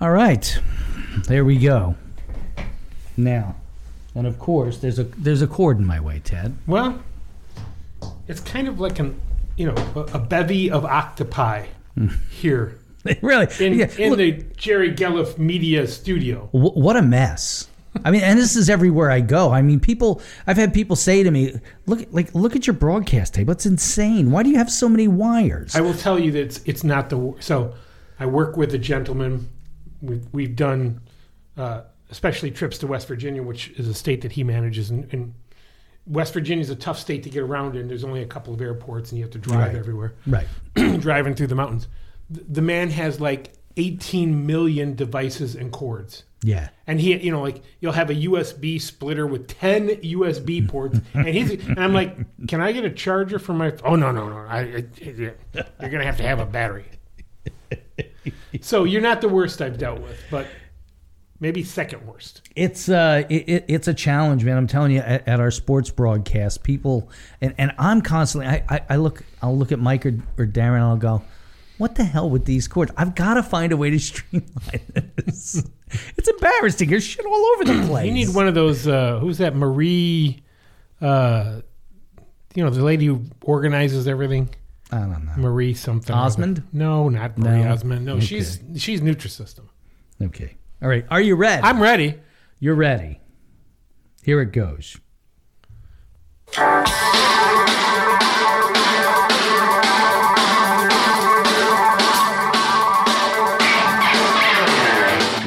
All right, there we go. Now, and of course, there's a there's a cord in my way, Ted. Well, it's kind of like an, you know, a, a bevy of octopi here really, in, yeah, in the Jerry Gelliff Media Studio. wh- what a mess. I mean, and this is everywhere I go. I mean, people. I've had people say to me, "Look, like, look at your broadcast table. It's insane. Why do you have so many wires?" I will tell you that it's, it's not the so. I work with a gentleman. We've, we've done, uh, especially trips to West Virginia, which is a state that he manages. And, and West Virginia is a tough state to get around in. There's only a couple of airports, and you have to drive Right. everywhere. right. driving through the mountains. The, the man has like 18 million devices and cords. Yeah. And he, you know, like you'll have a USB splitter with 10 USB ports, and he's, and I'm like, can I get a charger for my? Oh no, no, no! I, I, you're gonna have to have a battery. So you're not the worst I've dealt with, but maybe second worst. It's uh, it, it, it's a challenge, man. I'm telling you, at, at our sports broadcast, people and, and I'm constantly. I, I, I look, I'll look at Mike or, or Darren, and I'll go, "What the hell with these cords? I've got to find a way to streamline this. it's embarrassing. There's shit all over the place. You need one of those. Uh, who's that? Marie. Uh, you know the lady who organizes everything. I don't know. Marie something. Osmond? No, not Marie No? Osmond. No, Okay. she's she's Nutrisystem. Okay. All right. Are you ready? I'm ready. You're ready. Here it goes.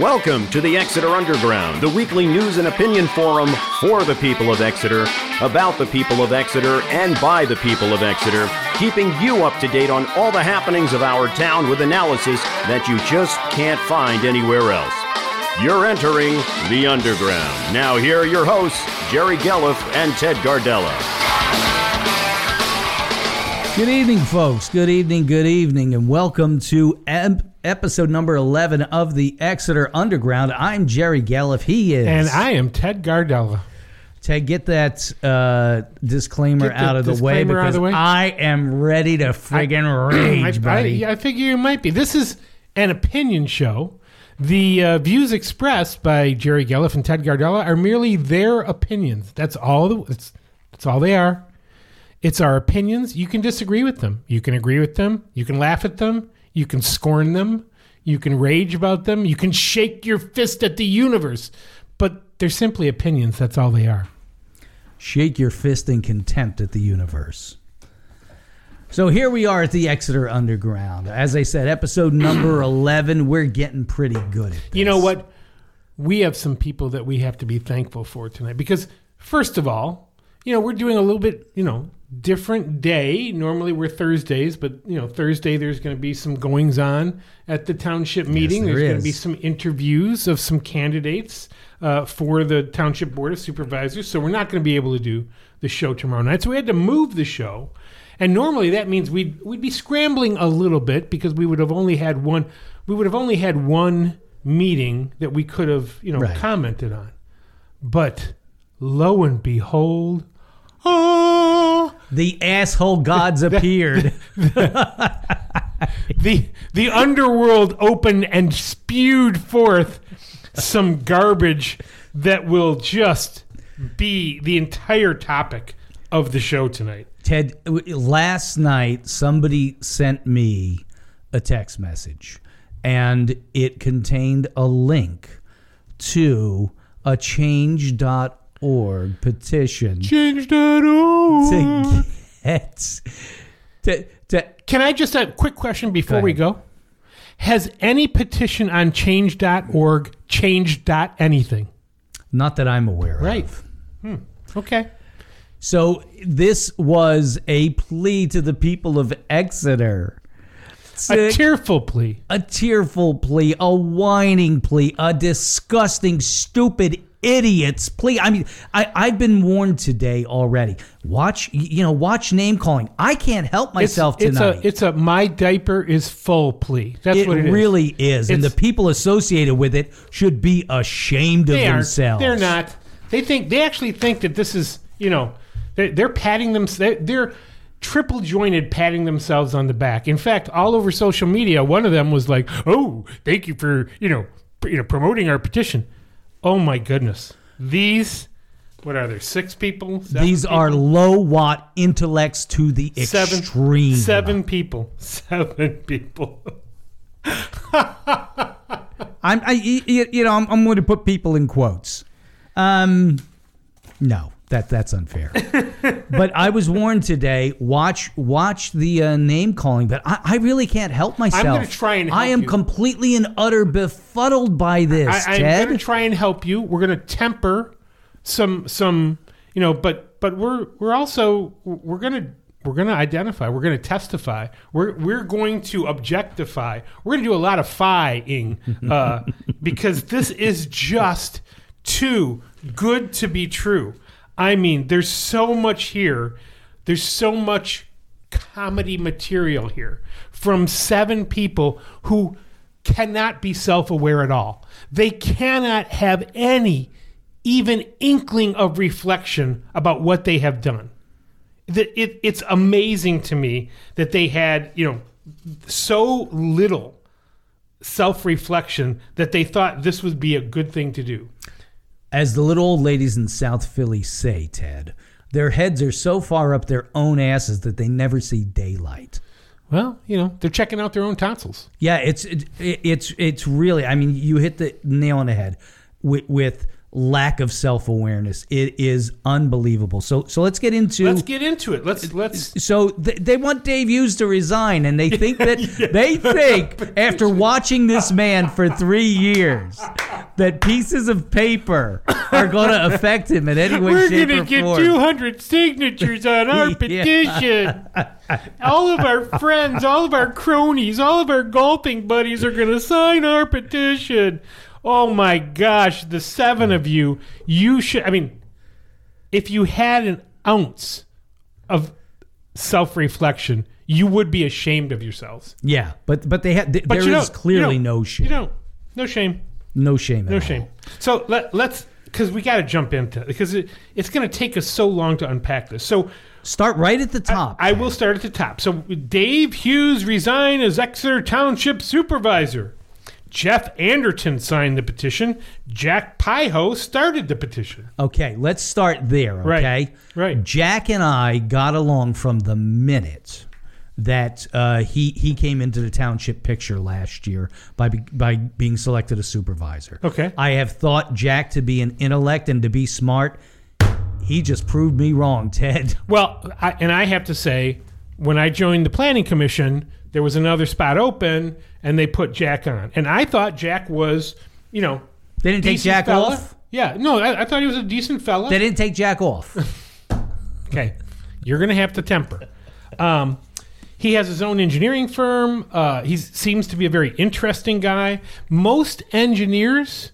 Welcome to the Exeter Underground, the weekly news and opinion forum for the people of Exeter, about the people of Exeter, and by the people of Exeter, keeping you up to date on all the happenings of our town with analysis that you just can't find anywhere else. You're entering the Underground. Now, here are your hosts, Jerry Gelliff and Ted Gardella. Good evening, folks. Good evening, good evening, and welcome to ep- episode number 11 of the Exeter Underground. I'm Jerry Gelliff. He is. And I am Ted Gardella. Ted, get that uh, disclaimer Get out of the way disclaimer out of because the way. I am ready to friggin' rage, I, buddy. I, I figure you might be. This is an opinion show. The uh, views expressed by Jerry Gelliff and Ted Gardella are merely their opinions. That's all. The, that's, that's all they are. It's our opinions. You can disagree with them. You can agree with them. You can laugh at them. You can scorn them. You can rage about them. You can shake your fist at the universe. But they're simply opinions. That's all they are. Shake your fist in contempt at the universe. So here we are at the Exeter Underground. As I said, episode number 11. We're getting pretty good. You know what? We have some people that we have to be thankful for tonight because, first of all, you know, we're doing a little bit, you know, different day. Normally we're Thursdays, but, you know, Thursday there's going to be some goings on at the township meeting. there there's going to be some interviews of some candidates uh, for the Township Board of Supervisors. So we're not going to be able to do the show tomorrow night. So we had to move the show. And normally that means we'd we'd be scrambling a little bit because we would have only had one we would have only had one meeting that we could have, you know, Right. commented on. But lo and behold, oh, The asshole gods appeared. the the underworld opened and spewed forth some garbage that will just be the entire topic of the show tonight. Ted, last night somebody sent me a text message and it contained a link to a change.org petition Change.org. to get to, to Can I just a quick question before Go we go? Has any petition on change.org changed dot anything? not that I'm aware of. Right. of. Okay. So this was a plea to the people of Exeter. A tearful plea. a tearful plea, a whining plea, a disgusting, stupid idiot's please I mean, I, I've been warned today already. Watch, you know, watch name calling. I can't help myself it's, tonight. It's a it's a my diaper is full plea. That's it what. It really is, and the people associated with it should be ashamed of they themselves. They're not. They think they actually think that this is you know they're, they're patting them. They're, they're triple jointed patting themselves on the back. In fact, all over social media, one of them was like, "Oh, thank you for you know you know, promoting our petition. Oh my goodness, these. What are there? Six people. These people? are low watt intellects to the seven, extreme. Seven people. Seven people. I'm, I, you, you know, I'm, I'm going to put people in quotes. Um, no, that that's unfair. but I was warned today. Watch, watch the uh, name calling. But I, I really can't help myself. I'm gonna try and I am you. completely and utter befuddled by this, I, I'm going to try and help you. We're going to temper some some you know, but but we're we're also we're going to we're going to identify. We're going to testify. We're we're going to objectify. We're going to do a lot of fi-ing uh, because this is just too good to be true. I mean, there's so much here. There's so much comedy material here from seven people who cannot be self aware at all. They cannot have any even inkling of reflection about what they have done. It's amazing to me that they had, you know, so little self reflection that they thought this would be a good thing to do. As the little old ladies in South Philly say, Ted, their heads are so far up their own asses that they never see daylight. Well, you know, they're checking out their own tonsils. Yeah, it's it, it's it's really. I mean, you hit the nail on the head with, with lack of self awareness. It is unbelievable. So so let's get into. Let's get into it. Let's let's so th- they want Dave Hughes to resign, and they think that they think after watching this man for three years that pieces of paper are going to affect him in any way, We're shape, gonna or get form. 200 signatures on our petition. all of our friends, all of our cronies, all of our golfing buddies are gonna sign our petition. Oh my gosh, the seven of you, you should. I mean, if you had an ounce of self-reflection, you would be ashamed of yourselves. Yeah, but but they had. Th- But there you is don't. clearly no shame. You don't. No shame. No shame. At No all. shame. So let, let's because we got to jump into because it, it's going to take us so long to unpack this. So Start right at the top. I will start at the top. So Dave Hughes resigned as Exeter Township supervisor. Jeff Anderton signed the petition. Jack Pyho started the petition. Okay, let's start there. Right, Okay, right. Jack and I got along from the minute that uh, he he came into the township picture last year by be, by being selected a supervisor. Okay. I have thought Jack to be an intellect and to be smart. He just proved me wrong, Ted. Well, I, and I have to say, when I joined the planning commission, there was another spot open, and they put Jack on, and I thought Jack was, you know, They didn't take Jack fella. off. Yeah, no, I, I thought he was a decent fella. They didn't take Jack off. Okay, you're gonna have to temper. Um, he has his own engineering firm. Uh, he seems to be a very interesting guy. Most engineers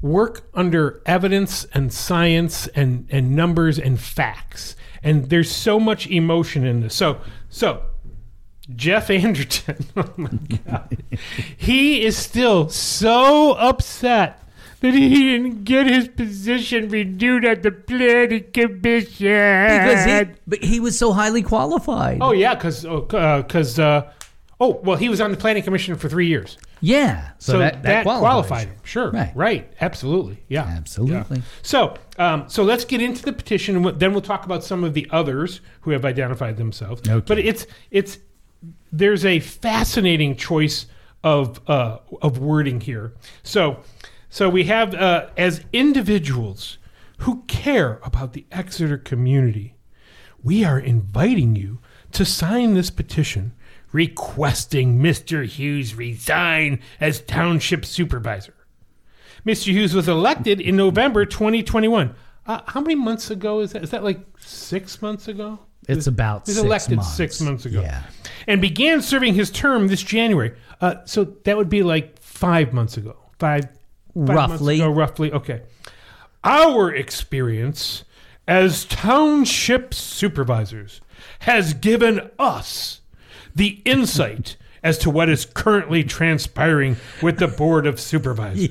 work under evidence and science and and numbers and facts, and there's so much emotion in this. So so. Jeff Anderton, oh my God. he is still so upset that he didn't get his position renewed at the planning commission. Because he, but he was so highly qualified. oh yeah, because because uh, oh well, he was on the planning commission for three years, yeah. So, so, that, that, qualifies qualified him. Sure, Right. right, absolutely, yeah, Absolutely. Yeah. So um, so let's get into the petition, and then we'll talk about some of the others who have identified themselves. Okay. But it's it's there's a fascinating choice of uh, of wording here. So so we have uh, as individuals who care about the Exeter community, we are inviting you to sign this petition requesting Mr. Hughes resign as township supervisor. Mr. Hughes was elected in November 2021. Uh, how many months ago is that? Is that like six months ago? It's about He was six elected months. six months ago. Yeah. And began serving his term this January. Uh, so that would be like five months ago. Five, five Roughly. Ago, roughly. Okay. Our experience as township supervisors has given us the insight as to what is currently transpiring with the Board of Supervisors.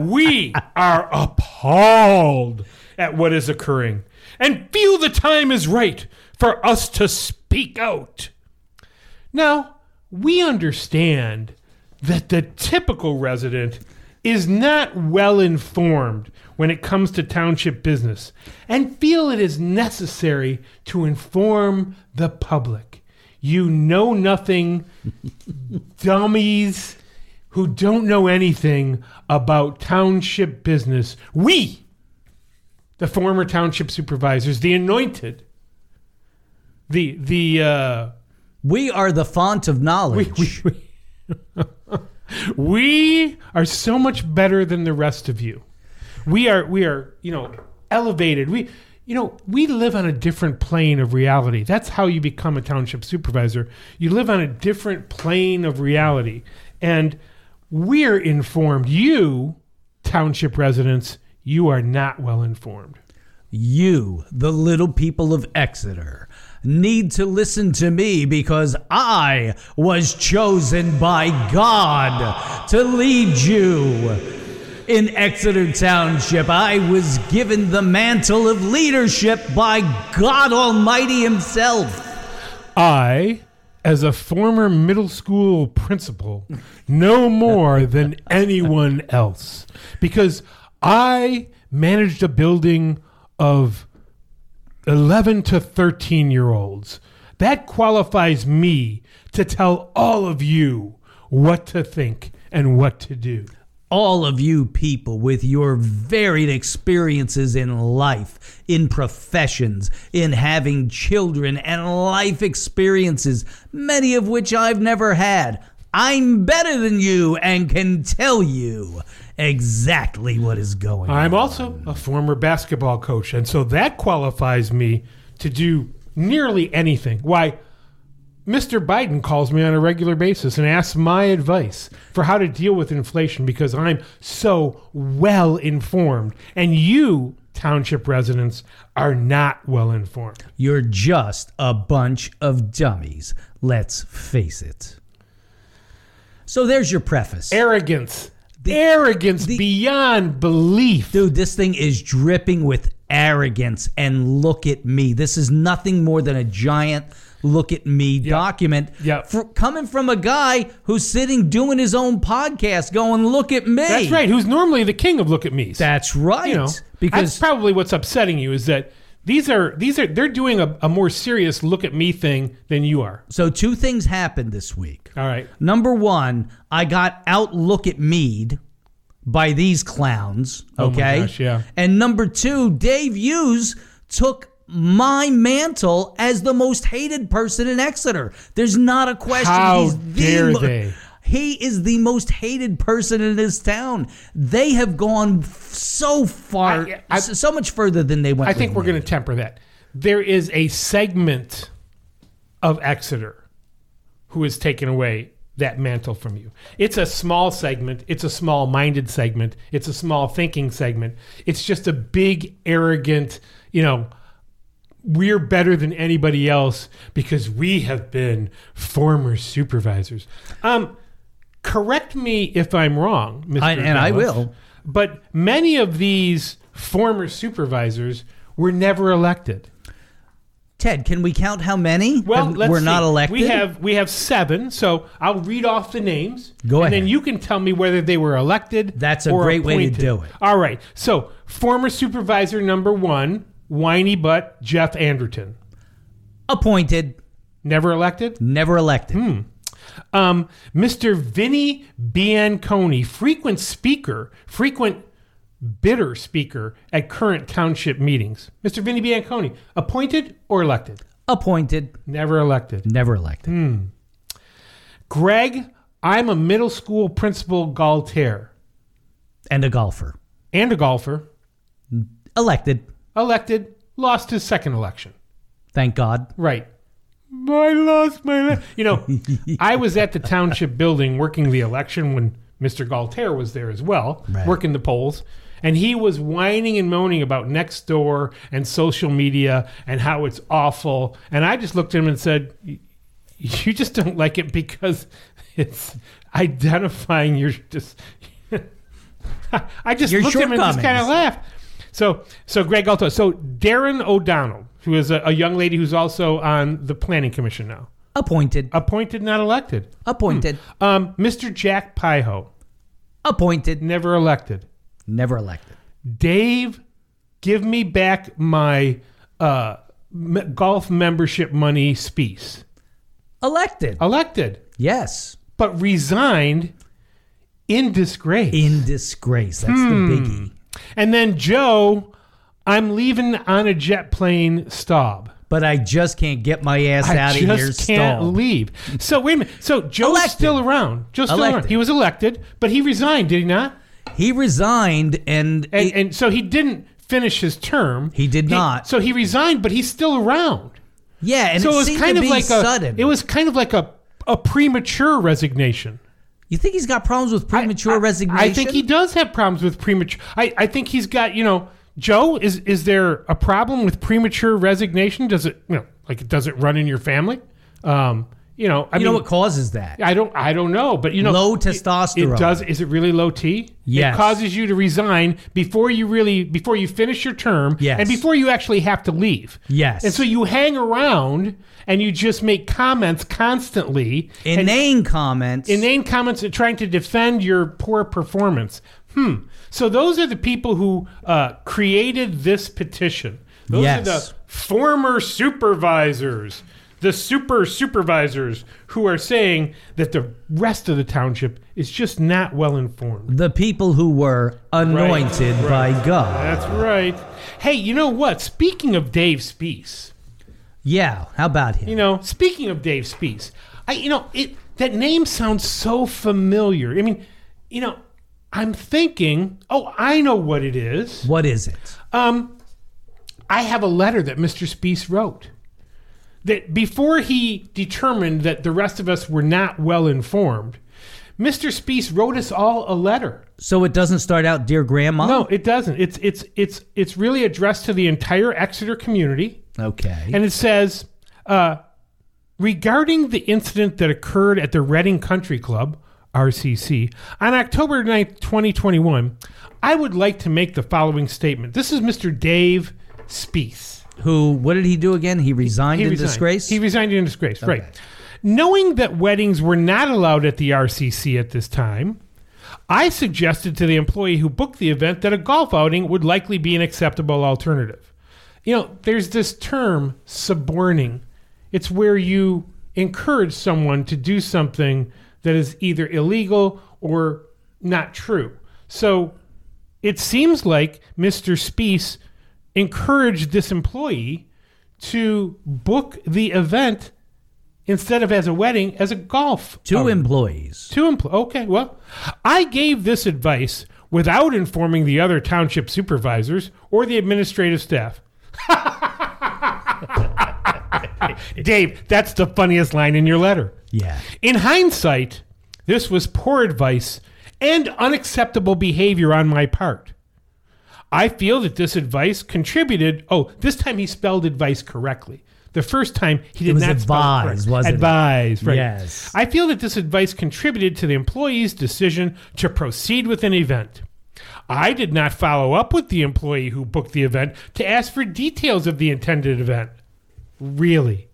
We are appalled at what is occurring and feel the time is right for us to speak out. Now, we understand that the typical resident is not well informed when it comes to township business and feel it is necessary to inform the public. You know nothing, dummies who don't know anything about township business. We, the former township supervisors, the anointed, the the uh, We are the font of knowledge. we, we, we are so much better than the rest of you. We are we are you know elevated. We you know we live on a different plane of reality. That's how you become a township supervisor. You live on a different plane of reality, and we're informed. You township residents, you are not well informed. You, the little people of Exeter, need to listen to me because I was chosen by God to lead you. In Exeter Township, I was given the mantle of leadership by God Almighty Himself. I, as a former middle school principal, no more than anyone else because I managed a building of 11 to 13 year olds. That qualifies me to tell all of you what to think and what to do. all of you people with your varied experiences in life, in professions, in having children, and life experiences, many of which I've never had. I'm better than you and can tell you exactly what is going on. I'm also a former basketball coach, and so that qualifies me to do nearly anything. Why, Mr. Biden calls me on a regular basis and asks my advice for how to deal with inflation because I'm so well informed. And you, township residents, are not well informed. You're just a bunch of dummies. Let's face it. So there's your preface. Arrogance. Arrogance beyond belief. Dude, this thing is dripping with arrogance. And look at me. This is nothing more than a giant look at me document Yep. for, coming from a guy who's sitting doing his own podcast going, look at me. That's right. Who's normally the king of look at me's. That's right. you know, because that's probably what's upsetting you is that these are these are they're doing a, a more serious look at me thing than you are. so two things happened this week. All right. Number one, I got out look at Mead by these clowns. Oh Okay. gosh, yeah. And number two, Dave Hughes took my mantle as the most hated person in Exeter. There's not a question. How He's the dare mo- they. He is the most hated person in this town. They have gone f- so far, I- I- so much further than they went. I think we're going to temper that. There is a segment of Exeter who has taken away that mantle from you. It's a small segment. It's a small minded segment. It's a small thinking segment. It's just a big, arrogant, you know, we're better than anybody else because we have been former supervisors. Um, correct me if I'm wrong, Mr. I- and I will. But many of these former supervisors were never elected. Ted, can we count how many Well, have- were see. not elected? We have we have seven. So I'll read off the names. Go and ahead. And then you can tell me whether they were elected. That's a great way to do it. All right. So former supervisor number one, whiny butt Jeff Anderton, appointed, never elected. never elected. Hmm. Um, Mr. Vinny Bianconi, frequent speaker, frequent bitter speaker at current township meetings. Mr. Vinny Bianconi, appointed or elected? Appointed, Never elected. never elected. Hmm. Greg, I'm a middle school principal Galtaire And a golfer. and a golfer, Elected. elected, lost his second election. Thank God. Right. I lost my. Le-. You know, I was at the township building working the election when Mr. Galtaire was there as well, Right. working the polls. And he was whining and moaning about next door and social media and how it's awful. And I just looked at him and said, You just don't like it because it's identifying your just. I just Your looked at him and just kind of laughed. So, so Greg Alto. So Darren O'Donnell, who is a, a young lady who's also on the planning commission now. Appointed. Appointed, not elected. Appointed. Um, Mr. Jack Pyho, Appointed. never elected. Never elected. Dave, give me back my uh, m- golf membership money Spees. Elected. Elected, Yes. but resigned in disgrace. In disgrace. That's Hmm. the biggie. and then Joe, I'm leaving on a jet plane Staub. But I just can't get my ass I out of here. just can't stalled. leave. So wait a minute. So Joe's Elected. still around. Joe's still around. He was elected, but he resigned, did he not? He resigned and, And, it- and so he didn't finish his term. He did not. So he resigned, but he's still around. yeah, and so it, it was seemed kind to of be like sudden. a. It was kind of like a a premature resignation. you think he's got problems with premature I- I- resignation? I think he does have problems with premature. I, I think he's got you know. Joe, is is there a problem with premature resignation? Does it you know like does it run in your family? Um, you know, I You mean, know what causes that? I don't I don't know, but you know Low testosterone. It, does is it really low T? Yes. It causes you to resign before you really before you finish your term Yes. and before you actually have to leave. Yes. And so you hang around and you just make comments constantly. and- Inane comments. inane comments and trying to defend your poor performance. Hmm. So those are the people who uh, created this petition. Those Yes. are the former supervisors, the super supervisors who are saying that the rest of the township is just not well informed. the people who were anointed right. by God. That's right. Hey, you know what? Speaking of Dave Spees, Yeah, how about him? you know, speaking of Dave Spees, I you know, it that name sounds so familiar. I mean, you know, I'm thinking, oh, I know what it is. what is it? Um, I have a letter that Mr. Spees wrote. That before he determined that the rest of us were not well informed, Mr. Spees wrote us all a letter. So it doesn't start out, dear grandma? No, it doesn't. It's it's it's it's really addressed to the entire Exeter community. Okay. And it says, uh, regarding the incident that occurred at the Reading Country Club, RCC, on October 9th, 2021, I would like to make the following statement. This is Mr. Dave Spees. who, what did he do again? He resigned in resigned. disgrace? He resigned in disgrace, right. Knowing that weddings were not allowed at the RCC at this time, I suggested to the employee who booked the event that a golf outing would likely be an acceptable alternative. You know, there's this term, suborning. It's where you encourage someone to do something that is either illegal or not true. So it seems like Mr. Spees encouraged this employee to book the event instead of as a wedding as a golf Two outing. employees. Two empl- Okay, well, I gave this advice without informing the other township supervisors or the administrative staff. Dave, that's the funniest line in your letter. Yeah. In hindsight, this was poor advice and unacceptable behavior on my part. I feel that this advice contributed. Oh, this time he spelled advice correctly. The first time he did was not spell advise, correct. wasn't it? Advise, right? Yes. I feel that this advice contributed to the employee's decision to proceed with an event. I did not follow up with the employee who booked the event to ask for details of the intended event. Really?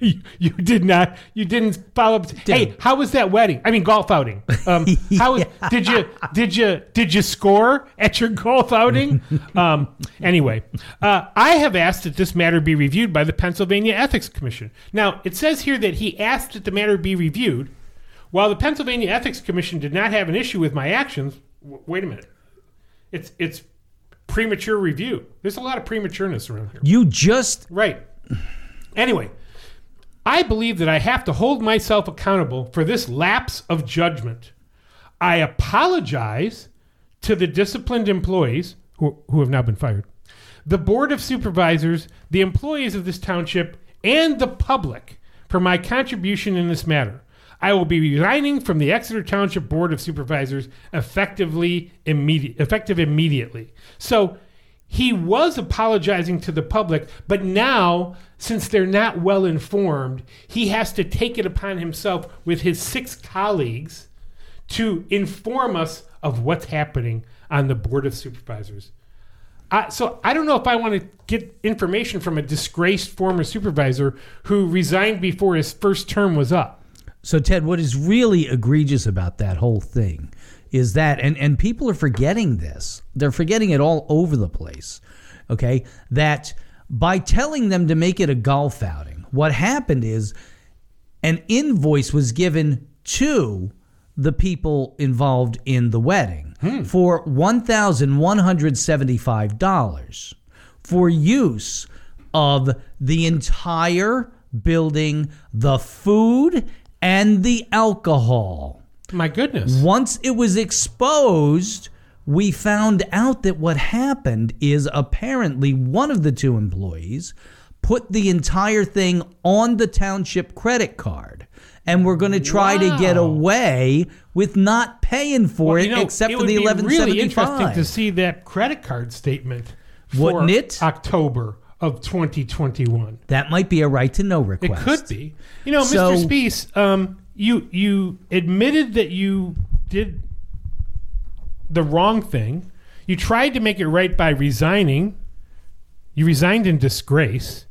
You, you did not. You didn't follow up. Hey, how was that wedding? I mean, golf outing. Um, how was, did you did you did you score at your golf outing? Um, anyway, uh, I have asked that this matter be reviewed by the Pennsylvania Ethics Commission. Now, it says here that he asked that the matter be reviewed, while the Pennsylvania Ethics Commission did not have an issue with my actions. W- wait a minute, it's it's premature review. There's a lot of prematureness around here. You just Right. Anyway, I believe that I have to hold myself accountable for this lapse of judgment. I apologize to the disciplined employees who, who have now been fired, the Board of Supervisors, the employees of this township, and the public for my contribution in this matter. I will be resigning from the Exeter Township Board of Supervisors effectively immediate, effective immediately. So he was apologizing to the public, but now, since they're not well informed, he has to take it upon himself with his six colleagues to inform us of what's happening on the Board of Supervisors. So I don't know if I want to get information from a disgraced former supervisor who resigned before his first term was up. So, Ted, what is really egregious about that whole thing is that, and, and people are forgetting this, they're forgetting it all over the place, okay? That by telling them to make it a golf outing, what happened is an invoice was given to the people involved in the wedding hmm. for $1,175 for use of the entire building, the food, and the alcohol. My goodness. Once it was exposed, we found out that what happened is apparently one of the two employees put the entire thing on the township credit card. And we're going to try to get away with not paying for Well, it you know, except it for would the be really interesting to see that credit card statement Wouldn't for it? October of 2021. That might be a right to know request. It could be. You know, So- Mr. Spees, um, you you admitted that you did the wrong thing. You tried to make it right by resigning. You resigned in disgrace.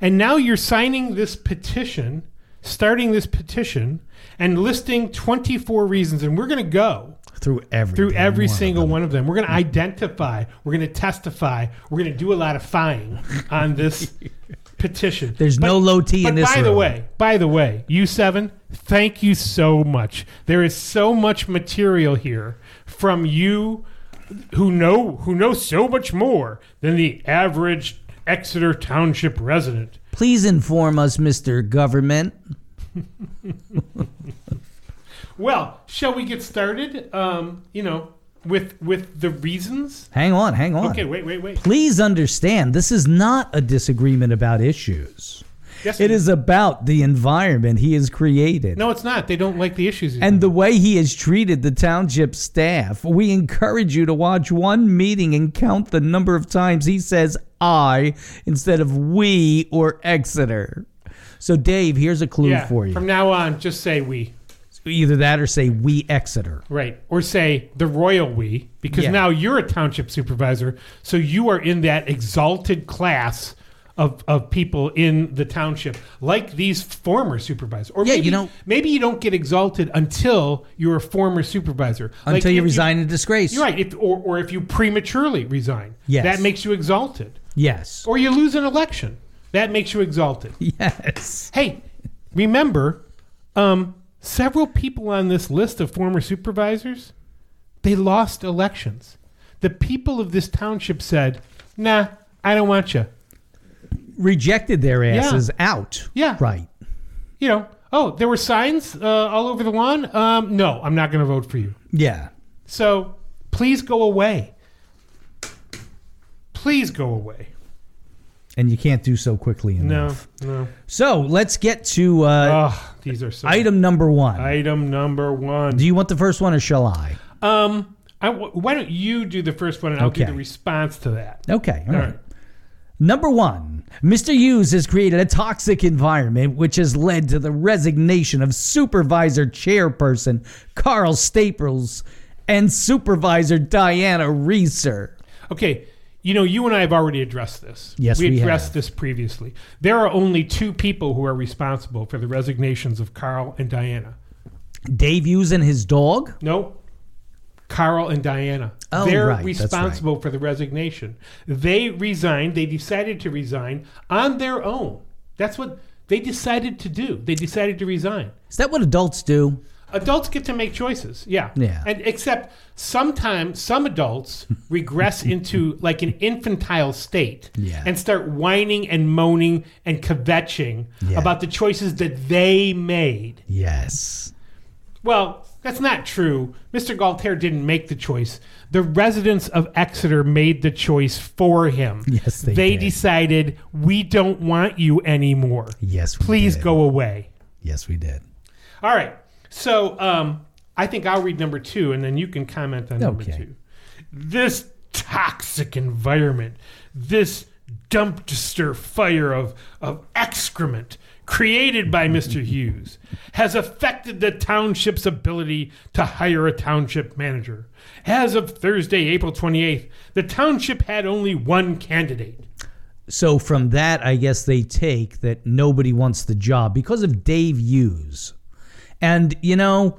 And now you're signing this petition, starting this petition, and listing 24 reasons. And we're going to go through every through every of single them. one of them. We're going to identify, we're going to testify, we're going to do a lot of fying on this petition. There's no low T in but this By the way, by the way, you seven, thank you so much. There is so much material here from you who know who know so much more than the average Exeter Township resident. Please inform us, Mr. Government. Well, shall we get started? Um, you know, with with the reasons. Hang on, hang on. Okay, wait, wait, wait. Please understand, this is not a disagreement about issues. Yes, It is about the environment he has created. No, it's not. They don't like the issues. he's And the way he has treated the township staff, we encourage you to watch one meeting and count the number of times he says I instead of we or Exeter. So, Dave, here's a clue yeah. for you. From now on, just say we. Either that or say we Exeter. Right. Or say the royal we, because Yeah. now you're a township supervisor, so you are in that exalted class of, of people in the township, like these former supervisors. Or Yeah, maybe, you know- maybe you don't get exalted until you're a former supervisor. Like Until you if resign in disgrace. You're right. If, or, or if you prematurely resign, Yes. that makes you exalted. Yes. Or you lose an election, that makes you exalted. Yes. Hey, remember, um, several people on this list of former supervisors, they lost elections. The people of this township said, "Nah, I don't want you." Rejected their asses out. Yeah. Right. You know, oh, there were signs uh, all over the lawn. Um, no, I'm not going to vote for you. Yeah. So please go away. Please go away. And you can't do so quickly enough. no. no. So let's get to uh, Oh, these are so. item number one. Item number one. do you want the first one or shall I? Um, I, why don't you do the first one and I'll Okay. the response to that. Okay. all All right. right. Number one, Mr. Hughes has created a toxic environment which has led to the resignation of supervisor chairperson Carl Staples and supervisor Diana Reeser. Okay, you know, you and I have already addressed this. Yes, we addressed have. this previously. There are only two people who are responsible for the resignations of Carl and Diana. Dave Hughes and his dog? No, Carl and Diana. Oh, They're right, that's responsible for the resignation. They resigned. They decided to resign on their own. That's what they decided to do. They decided to resign. Is that what adults do? Adults get to make choices, yeah. Yeah. And except sometimes some adults regress into like an infantile state Yeah. and start whining and moaning and kvetching Yeah. about the choices that they made. Yes. Well, that's not true. Mr. Galtier didn't make the choice. The residents of Exeter made the choice for him. Yes, they did. decided we don't want you anymore. Yes, we Please did. go away. Yes, we did. All right. So um, I think I'll read number two, and then you can comment on number Okay. two. This toxic environment, this dumpster fire of, of excrement, created by Mr. Hughes has affected the township's ability to hire a township manager. As of Thursday, April 28th, the township had only one candidate. So from that, I guess they take that nobody wants the job because of Dave Hughes. And, you know,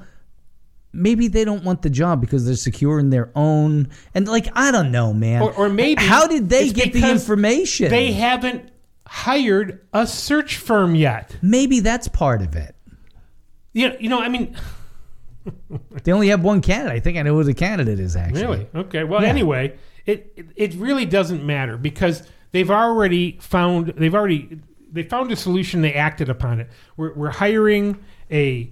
maybe they don't want the job because they're secure in their own. And, like, I don't know, man. Or, or maybe How did they get the information? They haven't hired a search firm yet. maybe that's part of it. You know, you know I mean, They only have one candidate. I think I know who the candidate is, actually. Really? Okay. Well, Yeah. anyway, it, it it really doesn't matter because they've already found they've already they found a solution. They acted upon it. We're, we're hiring a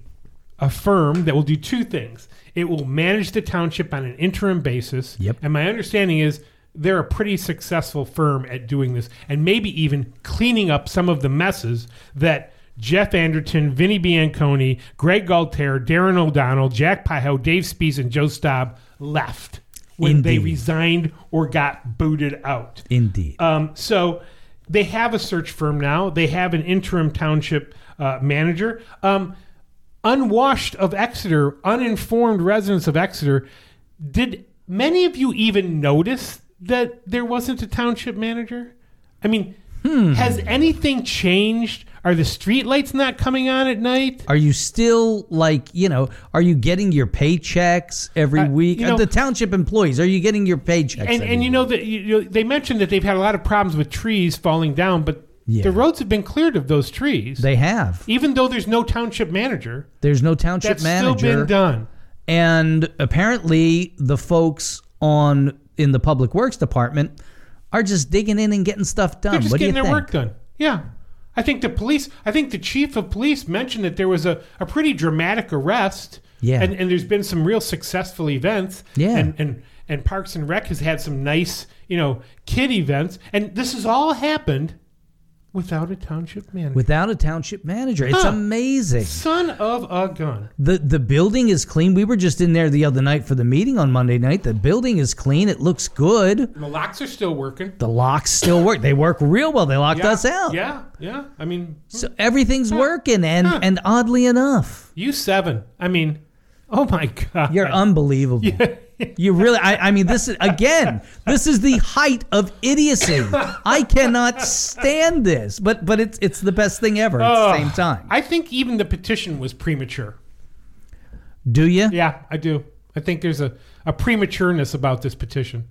a firm that will do two things. It will manage the township on an interim basis. Yep. And my understanding is they're a pretty successful firm at doing this, and maybe even cleaning up some of the messes that. Jeff Anderton, Vinny Bianconi, Greg Galter, Darren O'Donnell, Jack Pyle, Dave Spees, and Joe Staub left when they resigned or got booted out. Indeed. Um, so they have a search firm now. They have an interim township uh, manager. Um, unwashed of Exeter, uninformed residents of Exeter, did many of you even notice that there wasn't a township manager? I mean, Hmm. has anything changed? Are the streetlights not coming on at night? Are you still like you know? Are you getting your paychecks every Uh, week? you know- the township employees, are you getting your paychecks? and and you know that you, you, they mentioned that they've had a lot of problems with trees falling down, but Yeah. the roads have been cleared of those trees. they have. even though there's no township manager, There's no township that's manager, still been done. and apparently the folks on in the public works department are just digging in and getting stuff done. They're just what getting their think? work done. Yeah. I think the police, I think the chief of police mentioned that there was a, a pretty dramatic arrest. Yeah. And, and there's been some real successful events. Yeah. And, and, and Parks and Rec has had some nice, you know, kid events. And this has all happened without a township manager. Without a township manager, it's Huh. amazing. Son of a gun. the The building is clean. We were just in there the other night for the meeting on Monday night. The building is clean. It looks good. And the locks are still working. The locks still work. They work real well. They locked Yeah. us out. Yeah. Yeah. I mean, So everything's working, and Huh. and oddly enough, you seven. I mean, oh my God. you're unbelievable. You really, I, I mean, this is again, this is the height of idiocy. I cannot stand this, but but it's it's the best thing ever at the same time. I think even the petition was premature. Do you? Yeah, I do. I think there's a, a prematureness about this petition.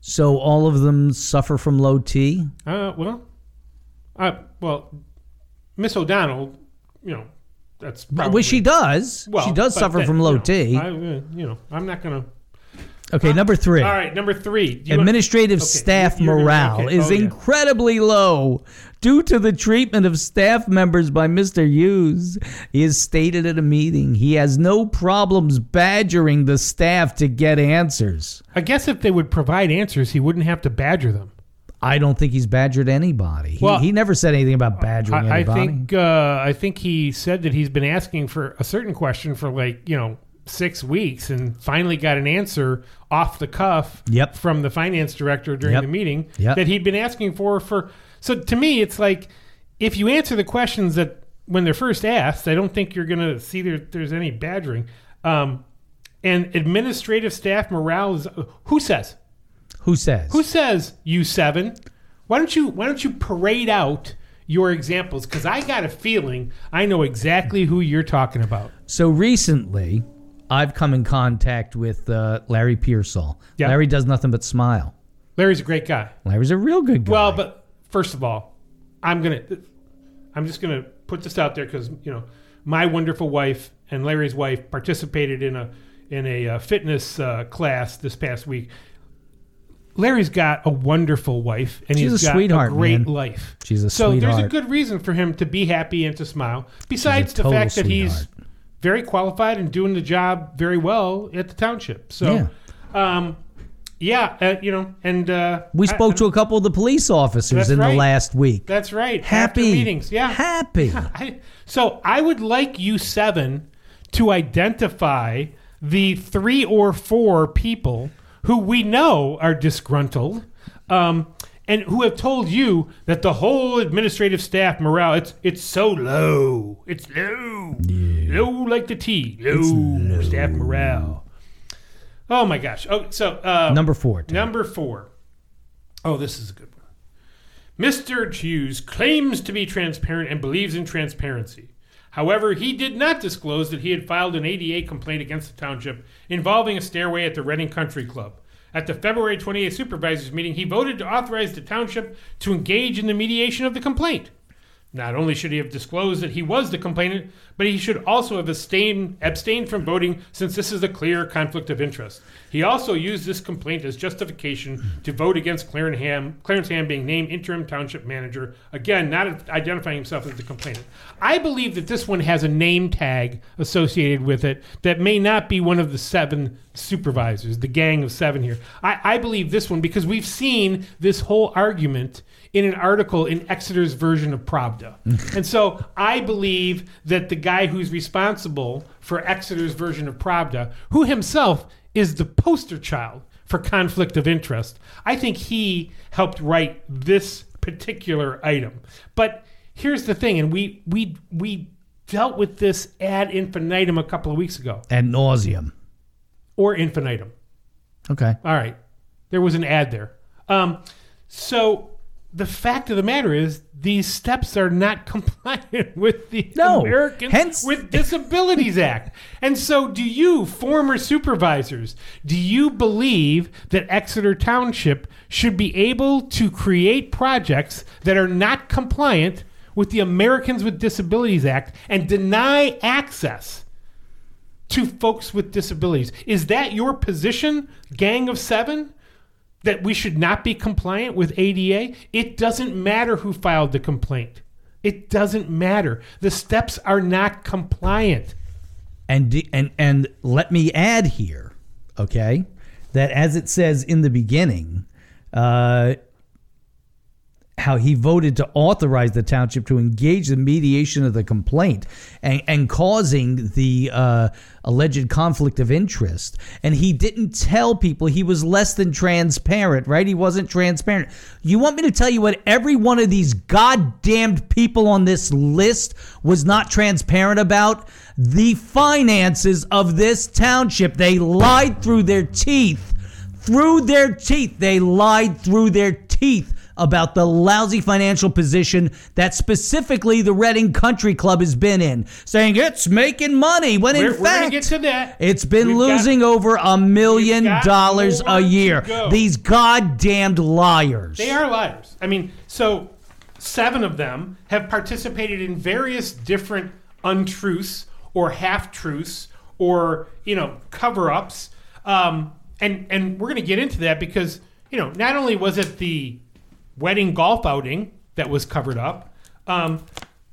So all of them suffer from low T. Uh, well, uh, well, Miss O'Donnell, you know, that's probably, Well, she does. well, she does suffer from you low know, T. I, uh, you know, I'm not gonna. okay, number three. All right, number three. You want- Administrative Okay, staff gonna- morale okay, is oh, yeah. incredibly low due to the treatment of staff members by Mr. Hughes. He has stated at a meeting he has no problems badgering the staff to get answers. I guess if they would provide answers, he wouldn't have to badger them. I don't think he's badgered anybody. He, Well, he never said anything about badgering I, I anybody. think uh, I think he said that he's been asking for a certain question for like you know six weeks and finally got an answer off the cuff Yep. from the finance director during Yep. the meeting Yep. that he'd been asking for for so to me it's like if you answer the questions that when they're first asked I don't think you're gonna see there, there's any badgering um, and administrative staff morale is who says Who says? who says you seven? Why don't you why don't you parade out your examples? Because I got a feeling I know exactly who you're talking about. so recently, I've come in contact with uh, Larry Pearsall. Yeah. Larry does nothing but smile. Larry's a great guy. Larry's a real good guy. Well, but first of all, I'm gonna I'm just gonna put this out there because you know my wonderful wife and Larry's wife participated in a in a uh, fitness uh, class this past week. Larry's got a wonderful wife, and She's he's a got sweetheart, a great man. life. She's a sweetheart. so there's a good reason for him to be happy and to smile. Besides the total fact that he's sweetheart. very qualified and doing the job very well at the township. So, Yeah. um, yeah, uh, you know, and uh, we I- spoke to a couple of the police officers That's in the right. last week. That's right. Happy After meetings, yeah. happy. I, so I would like you seven to identify the three or four people who we know are disgruntled, um, and who have told you that the whole administrative staff morale it's it's so low. It's low. Low like the T. Low, staff morale. Oh my gosh. Oh, so uh, Number four. Tim. Number four. Oh, this is a good one. Mr. Hughes claims to be transparent and believes in transparency. However, he did not disclose that he had filed an ADA complaint against the township involving a stairway at the Reading Country Club. At the February 28th supervisors meeting, he voted to authorize the township to engage in the mediation of the complaint. Not only should he have disclosed that he was the complainant, but he should also have abstained, abstained from voting since this is a clear conflict of interest. He also used this complaint as justification to vote against Clarence Ham, Clarence Ham being named interim township manager, again, not identifying himself as the complainant. I believe that this one has a name tag associated with it that may not be one of the seven supervisors, the gang of seven here. I, I believe this one because we've seen this whole argument in an article in Exeter's version of Pravda. and so I believe that the guy who's responsible for Exeter's version of Pravda, who himself is the poster child for conflict of interest, I think he helped write this particular item. But here's the thing, and we we we dealt with this ad infinitum a couple of weeks ago, Ad nauseum. or infinitum. Okay. All right. There was an ad there. Um, so the fact of the matter is, these steps are not compliant with the No. Americans Hence- with Disabilities Act. And so, do you, former supervisors, do you believe that Exeter Township should be able to create projects that are not compliant with the Americans with Disabilities Act and deny access? to folks with disabilities. Is that your position, Gang of Seven? That we should not be compliant with ADA? It doesn't matter who filed the complaint. It doesn't matter. The steps are not compliant. And and and let me add here, okay, that as it says in the beginning, uh, how he voted to authorize the township to engage the mediation of the complaint and, and causing the uh, alleged conflict of interest. And he didn't tell people he was less than transparent, right? He wasn't transparent. You want me to tell you what every one of these goddamned people on this list was not transparent about? The finances of this township. They lied through their teeth through their teeth. They lied through their teeth about the lousy financial position that specifically the Reading Country Club has been in, saying it's making money when in We're, we're fact going to get to that. it's been We've got- losing over a million dollars a year. These goddamned liars. They are liars. I mean, so seven of them have participated in various different untruths or half truths or you know cover ups. Um, and and we're going to get into that because you know not only was it the wedding golf outing that was covered up, um,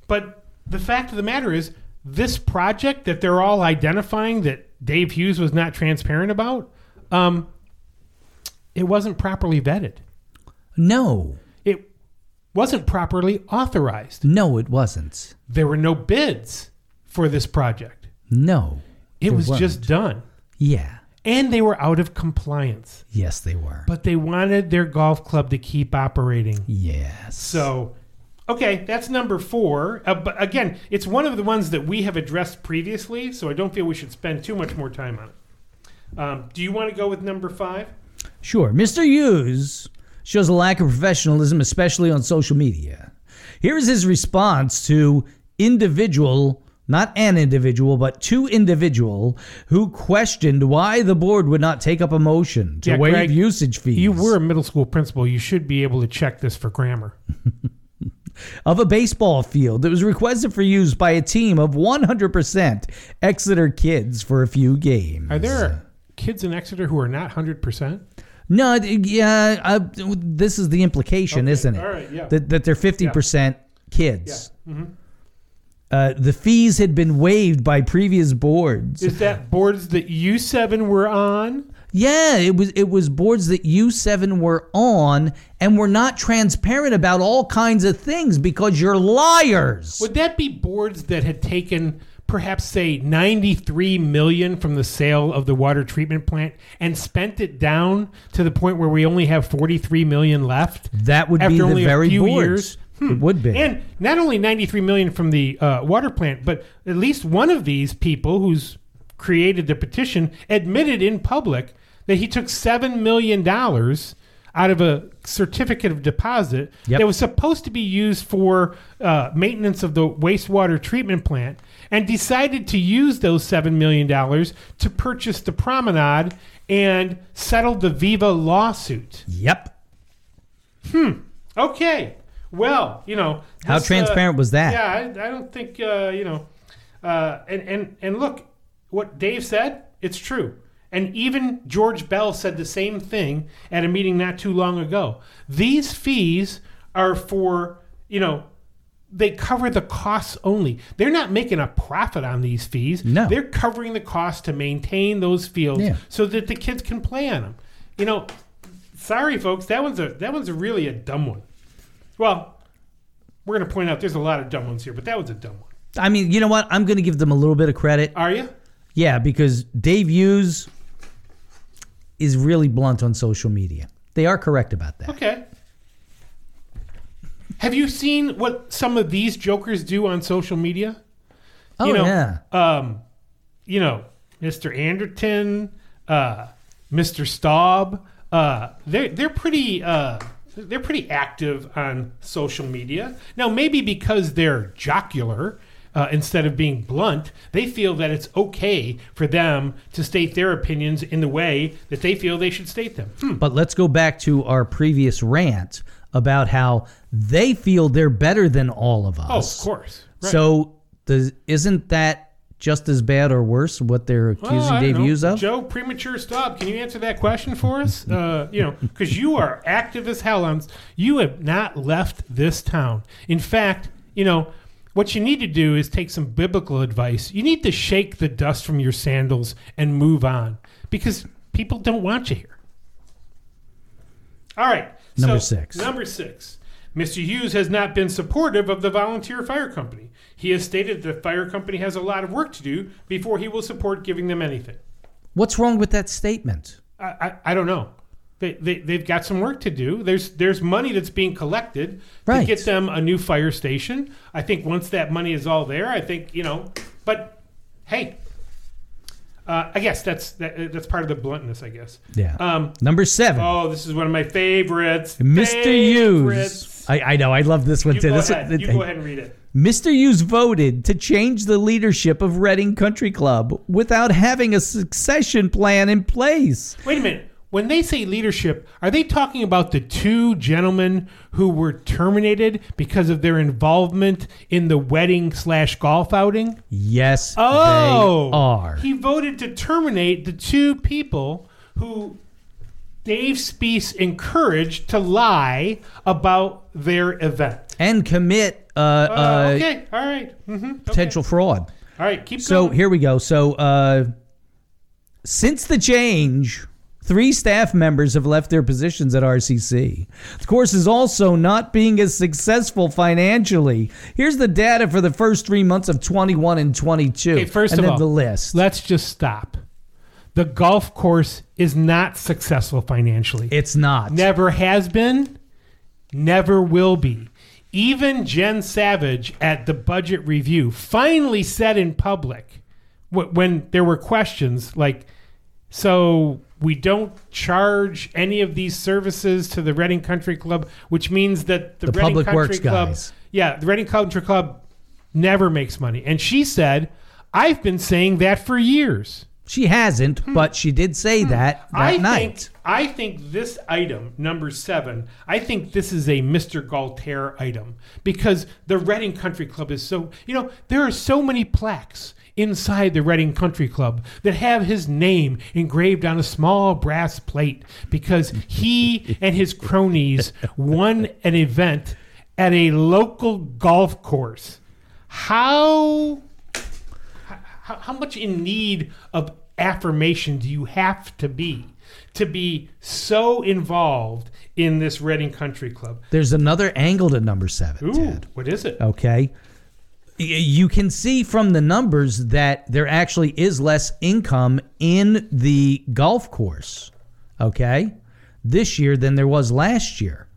but the fact of the matter is this project that they're all identifying that Dave Hughes was not transparent about. Um, it wasn't properly vetted No, it wasn't properly authorized. no, it wasn't. There were no bids for this project. No, It was just wasn't. done. yeah. And they were out of compliance. Yes, they were. But they wanted their golf club to keep operating. yes. So, okay, that's number four. Uh, but again, it's one of the ones that we have addressed previously, so I don't feel we should spend too much more time on it. Um, do you want to go with number five? Sure. Mr. Hughes shows a lack of professionalism, especially on social media. Here is his response to individual, not an individual, but two individual who questioned why the board would not take up a motion to Yeah, waive Greg, usage fees You were a middle school principal. You should be able to check this for grammar. of a baseball field that was requested for use by a team of 100% Exeter kids for a few games. Are there kids in Exeter who are not 100%? No, yeah, uh, this is the implication, Okay, isn't it? all right, yeah. That, that they're 50% kids. Yeah. Mm-hmm. Uh, the fees had been waived by previous boards. Is that boards that you seven were on? yeah, it was it was boards that you seven were on and were not transparent about all kinds of things because you're liars. Would that be boards that had taken perhaps say 93 million from the sale of the water treatment plant and spent it down to the point where we only have 43 million left That would be the very few boards. years It would be. and not only 93 million from the uh, water plant but at least one of these people who's created the petition admitted in public that he took 7 million dollars out of a certificate of deposit Yep. that was supposed to be used for uh, maintenance of the wastewater treatment plant and decided to use those $7 million to purchase the promenade and settle the Viva lawsuit. Yep. Hmm. Okay. Well, you know, How this, uh, transparent was that? Yeah, I, I don't think uh, you know. Uh, and and and look, what Dave said, it's true. And even George Bell said the same thing at a meeting not too long ago. These fees are for you know. They cover the costs only. They're not making a profit on these fees. No. They're covering the cost to maintain those fields Yeah. so that the kids can play on them. You know, sorry folks, that one's a that one's really a dumb one. Well, we're going to point out there's a lot of dumb ones here, but that was a dumb one. I mean, you know what? I'm going to give them a little bit of credit. Are you? Yeah, because Dave Hughes is really blunt on social media. They are correct about that. Okay. Have you seen what some of these jokers do on social media? Oh you know, yeah. Um, you know, Mr. Anderton, uh, Mr. Staub, uh, they're they're pretty uh, they're pretty active on social media. Now, maybe because they're jocular uh, instead of being blunt, they feel that it's okay for them to state their opinions in the way that they feel they should state them. Hmm. But let's go back to our previous rant about how they feel they're better than all of us. Oh, of course. Right. So does isn't that just as bad or worse what they're accusing Well, Dave know. Hughes of? Joe, premature Staub. Can you answer that question for us? Uh, you know, because you are active as hell on. You have not left this town. In fact, you know what you need to do is take some biblical advice. You need to shake the dust from your sandals and move on because people don't want you here. All right. Number so, six. Number six. Mr. Hughes has not been supportive of the volunteer fire company. He has stated that the fire company has a lot of work to do before he will support giving them anything. What's wrong with that statement? I, I, I don't know. They, they, they've got some work to do. There's there's money that's being collected to get them a new fire station. I think once that money is all there, I think you know. But hey, uh, I guess that's that, that's part of the bluntness. I guess. Yeah. Um, Number seven, oh, this is one of my favorites. Mr. Favorites. Hughes. I, I know. I love this one You too. go This- ahead. You go ahead and read it. Mr. Hughes voted to change the leadership of Reading Country Club without having a succession plan in place. Wait a minute. When they say leadership, are they talking about the two gentlemen who were terminated because of their involvement in the wedding slash golf outing? Yes, Oh, they are. He voted to terminate the two people who Dave Spees encouraged to lie about their event. and commit uh, Uh, uh, okay, all right. Mm-hmm. okay. potential fraud. All right, keep So going. here we go. So uh, since the change, three staff members have left their positions at RCC. The course is also not being as successful financially. Here's the data for the first three months of 21 and 22. Okay, first and of all, the list. Let's just stop. The golf course is not successful financially. it's not. Never has been, never will be. Even Jen Savage at the budget review finally said in public wh- when there were questions like, so we don't charge any of these services to the Reading Country Club, which means that the, The Reading Public Country Works Club, guys. yeah, the Reading Country Club never makes money. And she said, I've been saying that for years. She hasn't, but she did say that that Hmm. I night. think I think this item number seven. I think this is a Mr. Galtaire item because the Reading Country Club is so. You know, there are so many plaques inside the Reading Country Club that have his name engraved on a small brass plate because he and his cronies won an event at a local golf course. How how, how much in need of affirmation do you have to be to be so involved in this Reading Country Club? There's another angle to number seven, Ooh, Ted. what is it? Okay. You can see from the numbers that there actually is less income in the golf course, okay, this year than there was last year.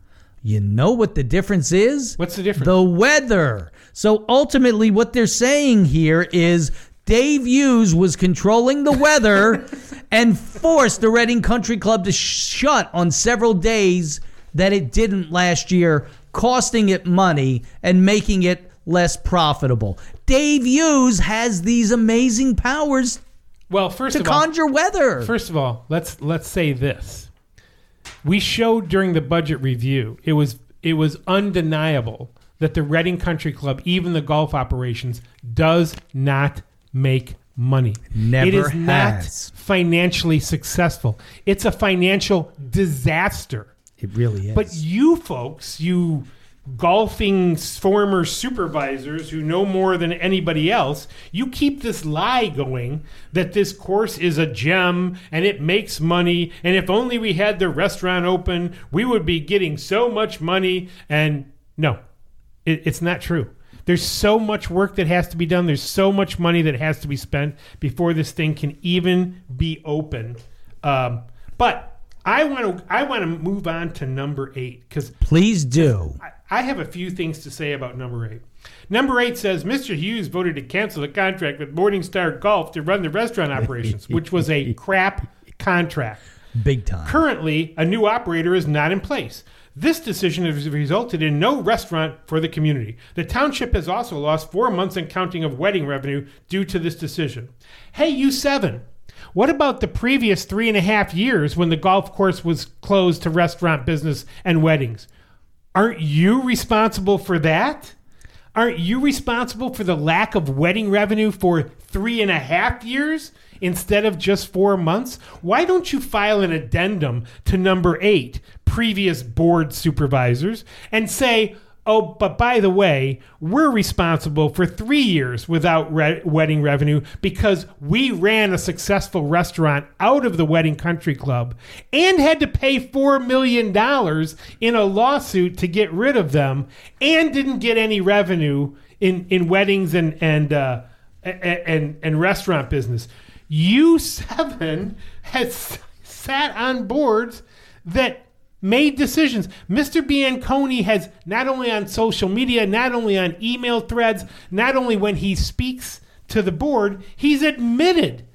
You know what the difference is? What's the difference? The weather. So ultimately, what they're saying here is Dave Hughes was controlling the weather and forced the Reading Country Club to shut on several days that it didn't last year, costing it money and making it less profitable. Dave Hughes has these amazing powers Well, first to of all, conjure weather. First of all, let's let's say this. We showed during the budget review, it was it was undeniable that the Reading Country Club, even the golf operations, does not make money. Never it is not financially successful. It's a financial disaster. it really is. But you folks, you golfing former supervisors who know more than anybody else, you keep this lie going that this course is a gem and it makes money. And if only we had the restaurant open, we would be getting so much money. And no, it, it's not true. There's so much work that has to be done. There's so much money that has to be spent before this thing can even be open. Um, but I want to I want to move on to number eight because Please do. I- I have a few things to say about number eight. Number eight says Mr. Hughes voted to cancel the contract with Morningstar Golf to run the restaurant operations, which was a crap contract. Big time. Currently, a new operator is not in place. This decision has resulted in no restaurant for the community. The township has also lost four months and counting of wedding revenue due to this decision. Hey, you seven, what about the previous three and a half years when the golf course was closed to restaurant business and weddings? Aren't you responsible for that? Aren't you responsible for the lack of wedding revenue for three and a half years instead of just four months? Why don't you file an addendum to number eight, previous board supervisors, and say, oh, but by the way, we're responsible for three years without re- wedding revenue because we ran a successful restaurant out of the Wedding Country Club and had to pay $4 million in a lawsuit to get rid of them and didn't get any revenue in, in weddings and, and, uh, and, and, and restaurant business. You seven has sat on boards that made decisions. Mr. Bianconi has not only on social media, not only on email threads, not only when he speaks to the board, he's admitted,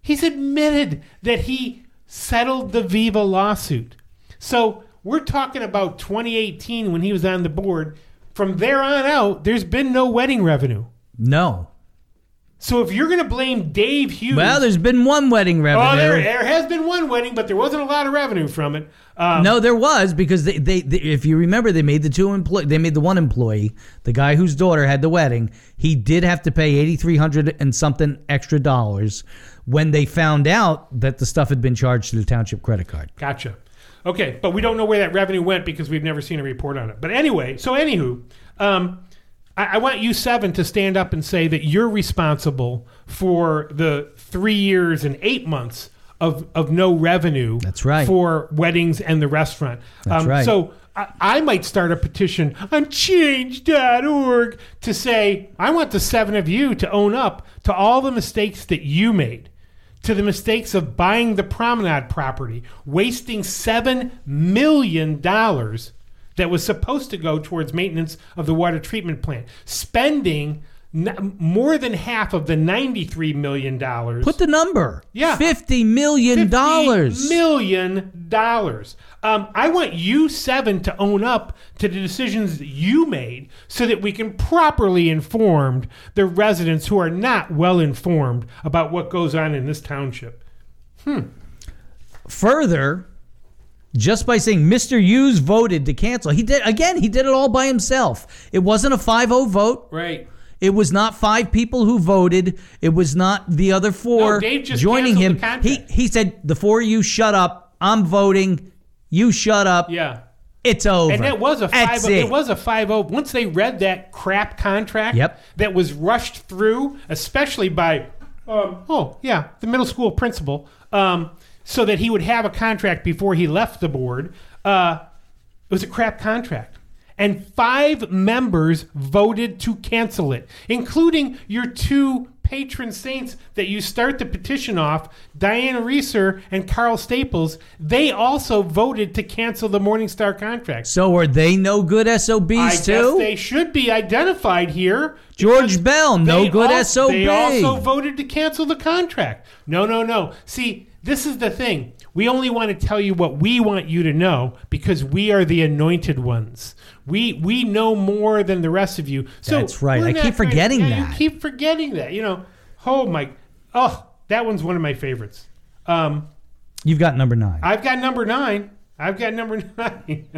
he's admitted that he settled the Viva lawsuit. So we're talking about 2018 when he was on the board. From there on out, there's been no wedding revenue. No. So if you're going to blame Dave Hughes, Well, there's been one wedding revenue. oh, there, there has been one wedding, but there wasn't a lot of revenue from it. Um, No, there was because they, they, they if you remember, they made the two employ they made the one employee, the guy whose daughter had the wedding. He did have to pay eighty three hundred and something extra dollars when they found out that the stuff had been charged to the township credit card. Gotcha. Okay, but we don't know where that revenue went because we've never seen a report on it. But anyway, so anywho, um, I, I want you seven to stand up and say that you're responsible for the three years and eight months of, of no revenue. That's right. For weddings and the restaurant. That's um, right. So I, I might start a petition on change.org to say, I want the seven of you to own up to all the mistakes that you made to the mistakes of buying the promenade property, wasting $7 million that was supposed to go towards maintenance of the water treatment plant, spending n- more than half of the $93 million. Put the number. Yeah. Fifty million dollars. $50 million. Um, I want you seven to own up to the decisions that you made so that we can properly inform the residents who are not well informed about what goes on in this township. Hmm. Further, just by saying Mr. Hughes voted to cancel, he did again. He did it all by himself. It wasn't a 5-0 vote. Right. It was not five people who voted. It was not the other four No, joining him. He he said the four of you shut up. I'm voting. You shut up. Yeah. It's over. And that was a That's five. It. it. was a five zero. Once they read that crap contract, Yep. that was rushed through, especially by, um, oh yeah, the middle school principal, um, so that he would have a contract before he left the board. Uh, it was a crap contract, and five members voted to cancel it, including your two patron saints that you start the petition off, Diana Reeser and Carl Staples. They also voted to cancel the Morningstar contract. So are they no good SOBs I guess too? they should be identified here. George Bell, no good al- SOB. They also voted to cancel the contract. No, no, no. See, this is the thing. We only want to tell you what we want you to know because we are the anointed ones. We we know more than the rest of you. So That's right. I keep forgetting that. You keep forgetting that. You know. Oh my. Oh, that one's one of my favorites. Um, You've got number nine. I've got number nine. I've got number nine.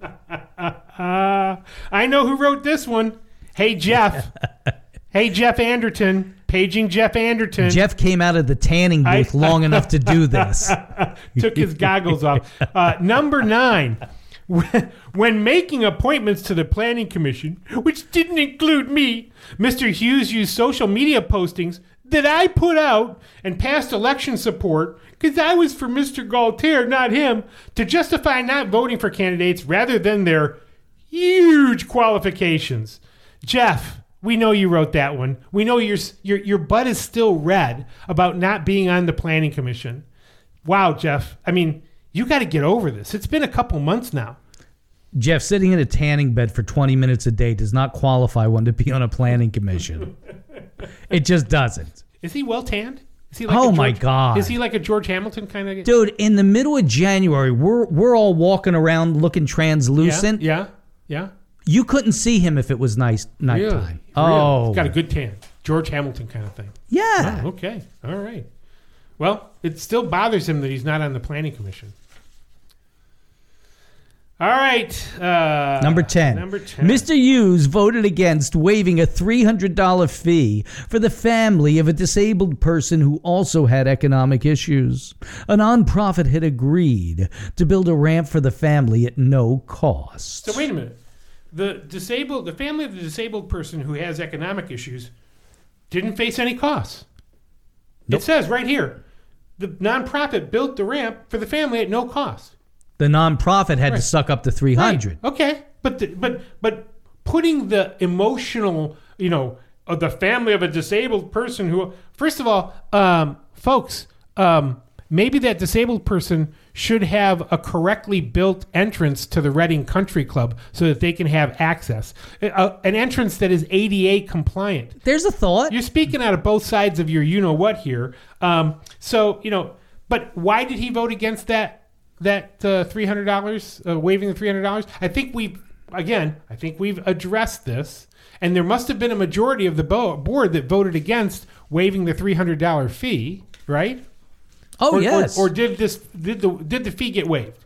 I know who wrote this one. Hey, Jeff. hey, Jeff Anderton. Paging Jeff Anderton. Jeff came out of the tanning I- booth long enough to do this. took his goggles off. Uh, number nine. When when making appointments to the Planning Commission, which didn't include me, Mr. Hughes used social media postings that I put out and passed election support because I was for Mr. Galtier, not him, to justify not voting for candidates rather than their huge qualifications. Jeff, we know you wrote that one. We know your your your butt is still red about not being on the planning commission. Wow, Jeff. I mean, you got to get over this. It's been a couple months now. Jeff, sitting in a tanning bed for 20 minutes a day does not qualify one to be on a planning commission. it just doesn't. Is he well tanned? Is he like Oh a my God. Is he like a George Hamilton kind of Dude, in the middle of January, we're we're all walking around looking translucent. Yeah, yeah. You couldn't see him if it was nice nighttime. Really? Oh, He's got a good tan. George Hamilton kind of thing. yeah. Oh, okay. All right. Well, it still bothers him that he's not on the planning commission. All right. Uh, Number 10. Number 10. Mr. Hughes voted against waiving a $300 fee for the family of a disabled person who also had economic issues. A nonprofit had agreed to build a ramp for the family at no cost. So wait a minute. The disabled, the family of the disabled person who has economic issues, didn't face any costs. Nope. It says right here, the nonprofit built the ramp for the family at no cost. The nonprofit had to suck up the 300. Right. Okay, but the, but but putting the emotional, you know, of the family of a disabled person who, first of all, um, folks, um, maybe that disabled person should have a correctly built entrance to the Reading Country Club so that they can have access, Uh, an entrance that is ADA compliant. There's a thought. You're speaking out of both sides of your you know what here. Um, so you know, but why did he vote against that that uh, three hundred dollars, uh, waiving the three hundred dollars? I think we again, I think we've addressed this, and there must have been a majority of the bo- board that voted against waiving the three hundred dollar fee, right? Oh, or, or- yes. Or, did this did the did the fee get waived?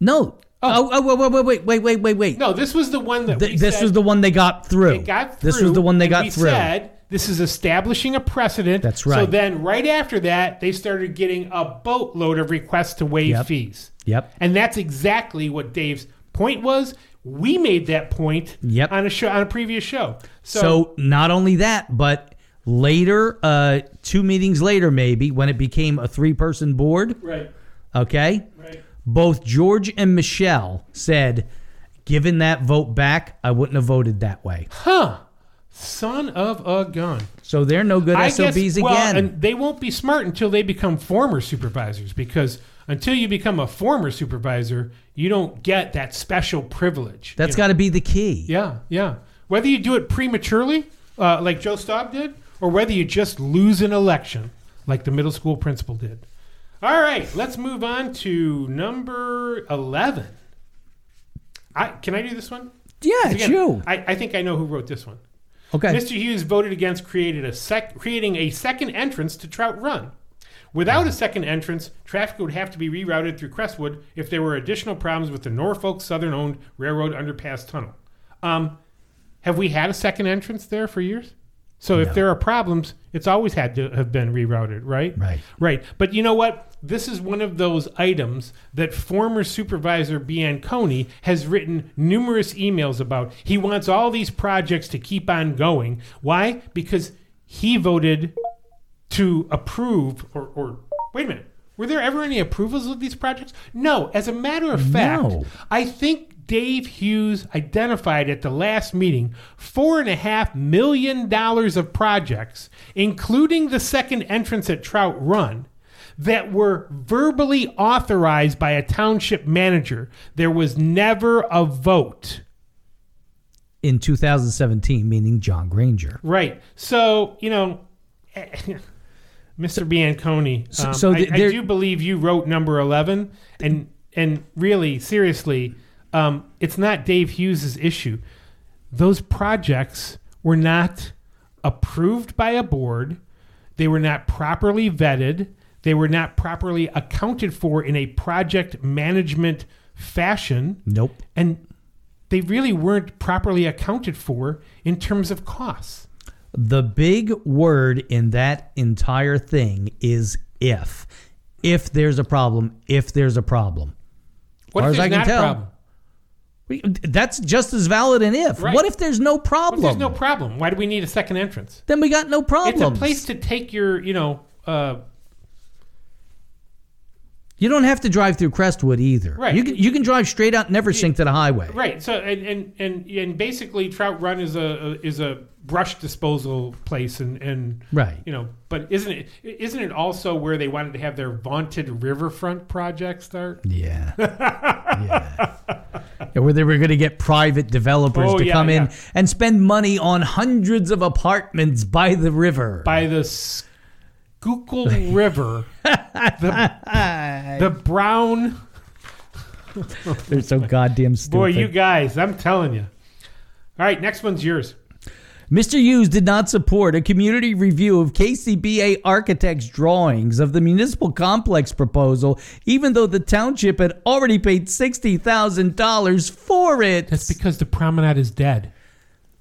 no. Oh, oh, wait, wait, wait, wait, wait, wait, wait. No, this was the one that Th- this said- was the one they got through. It got through. This was the one they got we through. Said this is establishing a precedent. That's right. So then, right after that, they started getting a boatload of requests to waive Yep. fees. Yep. And that's exactly what Dave's point was. We made that point Yep. on a show on a previous show. So, So not only that, but later, uh, two meetings later, maybe when it became a three-person board, right, okay, right. both George and Michelle said, given that vote back, I wouldn't have voted that way. Huh. Son of a gun. So they're no good I SOBs guess, well, again. and they won't be smart until they become former supervisors because until you become a former supervisor, you don't get that special privilege. That's you know? got to be the key. Yeah, yeah. Whether you do it prematurely, uh, like Joe Staub did, or whether you just lose an election, like the middle school principal did. All right, let's move on to number 11. I, can I do this one? Yeah, it's Again, you. I, I think I know who wrote this one. Okay. Mr. Hughes voted against created a sec- creating a second entrance to Trout Run. Without a second entrance, traffic would have to be rerouted through Crestwood if there were additional problems with the Norfolk Southern owned railroad underpass tunnel. Um, have we had a second entrance there for years? So if there are problems, it's always had to have been rerouted, right? Right. Right. But you know what? This is one of those items that former supervisor Bianconi has written numerous emails about. He wants all these projects to keep on going. Why? Because he voted to approve or, or wait a minute. Were there ever any approvals of these projects? No. As a matter of fact, No. I think Dave Hughes identified at the last meeting four and a half million dollars of projects, including the second entrance at Trout Run, that were verbally authorized by a township manager. There was never a vote. In 2017, meaning John Granger. Right. So, you know, Mr. Bianconi, So- um, so I, th- I there- do believe you wrote number 11 and and really seriously, um, it's not Dave Hughes's issue. Those projects were not approved by a board. They were not properly vetted. They were not properly accounted for in a project management fashion Nope. and they really weren't properly accounted for in terms of costs. The big word in that entire thing is if. If there's a problem, if there's a problem. What Far if as I there's can not a problem? We- That's just as valid an if. Right. What if there's no problem? if there's no problem? Why do we need a second entrance? then we got no problem. It's a place to take your, you know, uh, You don't have to drive through Crestwood either. Right. You can you can drive straight out, never sink to the highway. right. So and and and, and basically, Trout Run is a, is a brush disposal place, and and Right. you know, but isn't it isn't it also where they wanted to have their vaunted riverfront project start? Yeah. yeah. Yeah, Where they were going to get private developers Oh, to yeah, come in yeah. and spend money on hundreds of apartments by the river. By the Schuylkill River, the, the brown They're so goddamn stupid. boy, you guys, I'm telling you. All right, next one's yours. Mr. Hughes did not support a community review of KCBA architects' drawings of the municipal complex proposal, even though the township had already paid $60,000 for it. That's because the promenade is dead.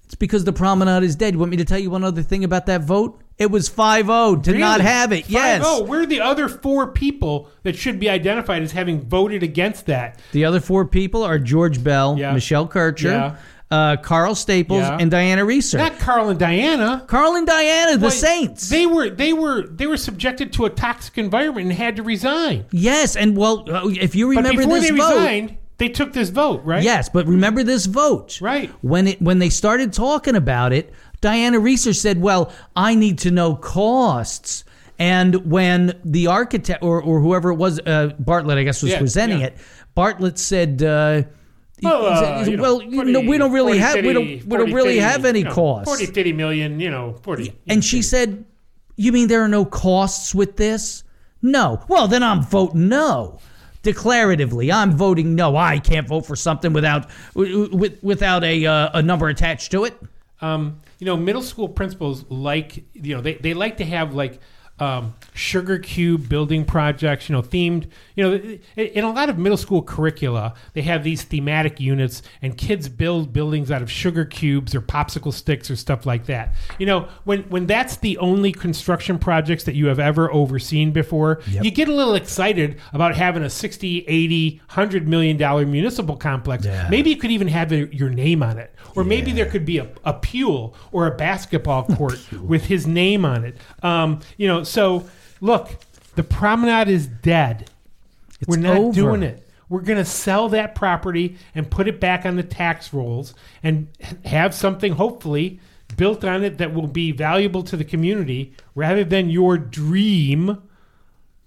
It's because the promenade is dead. You want me to tell you one other thing about that vote? It was 5 0 to not have it. Yes. Oh, we're the other four people that should be identified as having voted against that. The other four people are George Bell, Yeah. Michelle Kircher, uh, Carl Staples, Yeah. and Diana Reeser. Not Carl and Diana. Carl and Diana, the Saints. They were they were they were subjected to a toxic environment and had to resign. yes, and well, uh, if you But remember before this they vote, resigned, they took this vote, right? yes, but remember this vote, Right. When it when they started talking about it, Diana Reeser said, "Well, I need to know costs." And when the architect or, or whoever it was, uh, Bartlett, I guess, was Yeah, presenting yeah. it, Bartlett said, uh, Well, uh, you know, "Well, you 40, know, we don't really 40, have we don't 50, we don't really 50, have any you know, costs." 40, 50 million, you know, 40. And she said, You mean there are no costs with this? No. Well, then I'm voting no. Declaratively, I'm voting no. I can't vote for something without with, without a uh, a number attached to it. Um, you know, middle school principals like, you know, they, they like to have like um, sugar cube building projects, you know, themed, you know, in a lot of middle school curricula, they have these thematic units and kids build buildings out of sugar cubes or popsicle sticks or stuff like that. You know, when, when that's the only construction projects that you have ever overseen before, you get a little excited about having a 60, 80, 100 million dollar municipal complex. Yeah. Maybe you could even have your your name on it. Or maybe there could be a, a Pule or a basketball court with his name on it. Um, you know, so look, the promenade is dead. We're not over. doing it. We're going to sell that property and put it back on the tax rolls and have something hopefully built on it that will be valuable to the community rather than your dream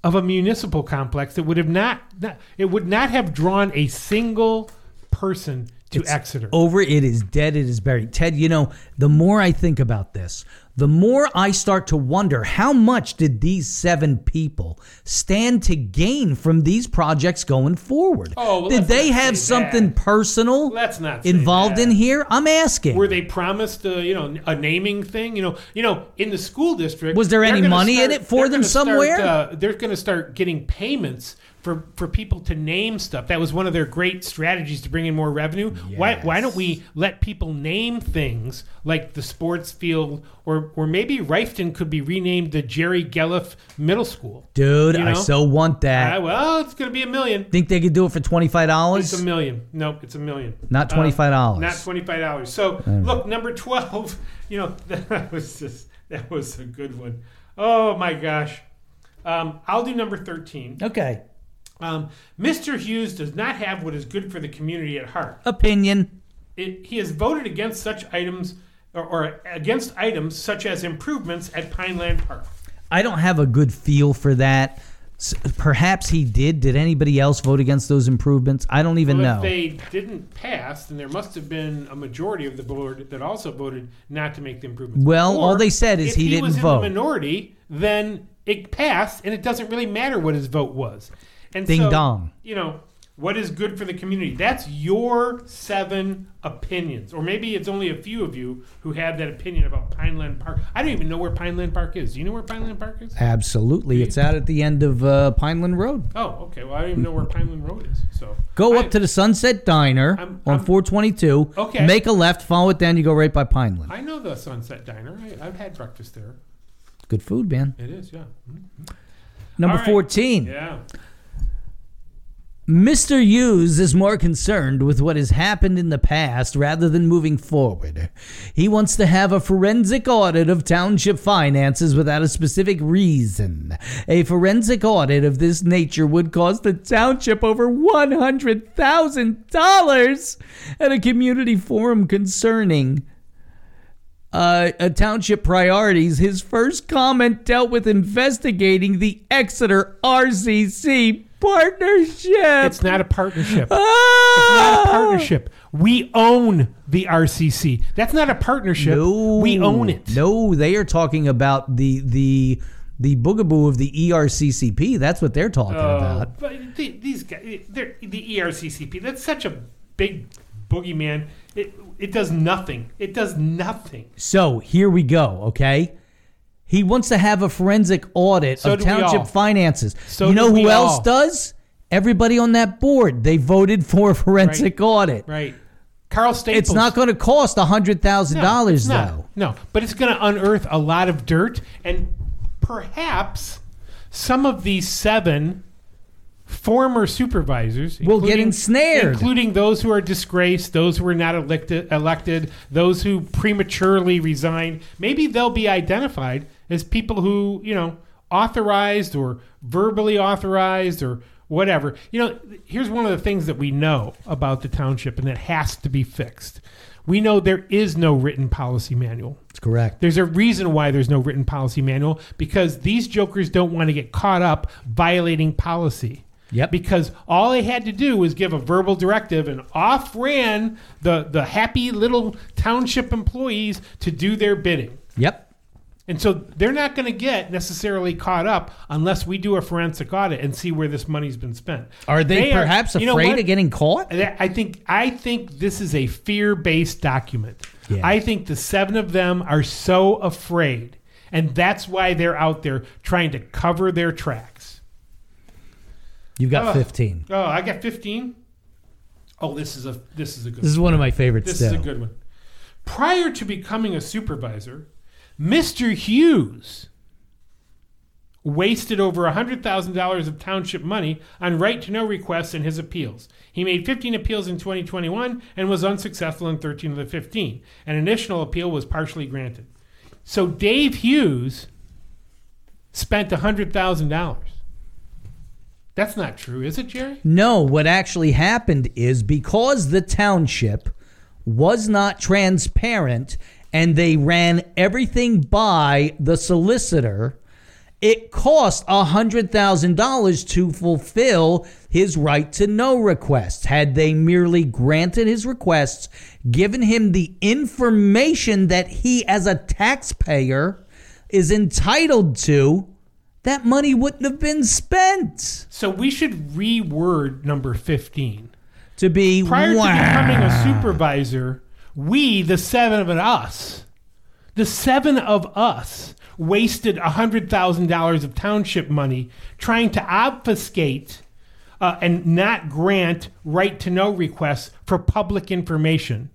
of a municipal complex that would have not, not it would not have drawn a single person to It's Exeter. Over, it is dead, it is buried. Ted, you know, the more I think about this, the more I start to wonder how much did these seven people stand to gain from these projects going forward? Oh, well, did they have something that. personal Let's not involved that. in here? I'm asking. Were they promised, uh, you know, a naming thing? You know, you know, in the school district, Was there any money in it for them gonna start, somewhere? uh, they're going to start getting payments for for people to name stuff. That was one of their great strategies to bring in more revenue. Why why don't we let people name things like the sports field, or or maybe Reiffton could be renamed the Jerry Gelliff Middle School? Dude, You I so want that. Uh, well, it's going to be a million. Think they could do it for $25? It's a million. Nope, it's a million. Not Uh, $25. not twenty five dollars. So look, number twelve. You know that was just that was a good one. Oh my gosh. Um, I'll do number thirteen. Okay. Um, Mr. Hughes does not have what is good for the community at heart. Opinion. It, he has voted against such items or, or against items such as improvements at Pineland Park. I don't have a good feel for that. S- Perhaps he did. Did anybody else vote against those improvements? I don't even Well, know. if they didn't pass, then there must have been a majority of the board that also voted not to make the improvements. Well, all they said is if he didn't was vote. in the minority, then it passed, and it doesn't really matter what his vote was. And Ding so, dong. You know what is good for the community. That's your seven opinions, or maybe it's only a few of you who have that opinion about Pineland Park. I don't even know where Pineland Park is. Do you know where Pineland Park is? Absolutely. It's out at the end of uh, Pineland Road. Oh, okay. Well, I don't even know where Pineland Road is. So Go I- up to the Sunset Diner I'm- on I'm- 422. Okay. Make a left, follow it down, you go right by Pineland. I know the Sunset Diner. I, I've had breakfast there. Good food, man. It is, yeah. Mhm. Number right. 14. Yeah. Mr. Hughes is more concerned with what has happened in the past rather than moving forward. He wants to have a forensic audit of township finances without a specific reason. A forensic audit of this nature would cost the township over $100,000 at a community forum concerning uh, uh, township priorities, his first comment dealt with investigating the Exeter RCC partnership. It's not a partnership. Ah! not a partnership. We own the RCC. That's not a partnership. No, we own it. No, they are talking about the the the boogaboo of the ERCCP. That's what they're talking Oh, about. but these guys, the ERCCP, that's such a big boogeyman. It, it does nothing. It does nothing. So here we go. Okay. He wants to have a forensic audit So of township finances. So you know who else all. does? Everybody on that board. They voted for a forensic audit. Right. Carl Staples. It's not going to cost hundred thousand No, dollars though. No, but it's going to unearth a lot of dirt, and perhaps some of these seven former supervisors Will get ensnared. including those who are disgraced, those who are not elected, elected, those who prematurely resigned. Maybe they'll be identified as people who you know authorized or verbally authorized or whatever. You know, here's one of the things that we know about the township, and that has to be fixed. We know there is no written policy manual. That's correct. There's a reason why there's no written policy manual because these jokers don't want to get caught up violating policy. Yep. Because all they had to do was give a verbal directive and off ran the, the happy little township employees to do their bidding. Yep. And so they're not going to get necessarily caught up unless we do a forensic audit and see where this money's been spent. Are they, perhaps you know afraid of getting caught? I think I think this is a fear-based document. Yeah. I think the seven of them are so afraid, and that's why they're out there trying to cover their tracks. You've got Ugh. fifteen. Oh, I got fifteen. Oh, this is a this is a good. This is one of my favorites. This still. is a good one. Prior to becoming a supervisor, Mr. Hughes wasted over $100,000 of township money on right to know requests and his appeals. He made 15 appeals in 2021 and was unsuccessful in 13 of the 15. An initial appeal was partially granted. So Dave Hughes spent $100,000. That's not true, is it, Jerry? No, what actually happened is because the township was not transparent and they ran everything by the solicitor, it cost $100,000 to fulfill his right to know request. Had they merely granted his requests, given him the information that he, as a taxpayer, is entitled to, that money wouldn't have been spent. So we should reword number 15. To be Prior wow. to becoming a supervisor, we, the seven of us, the seven of us, wasted $100,000 of township money trying to obfuscate uh, and not grant right to know requests for public information.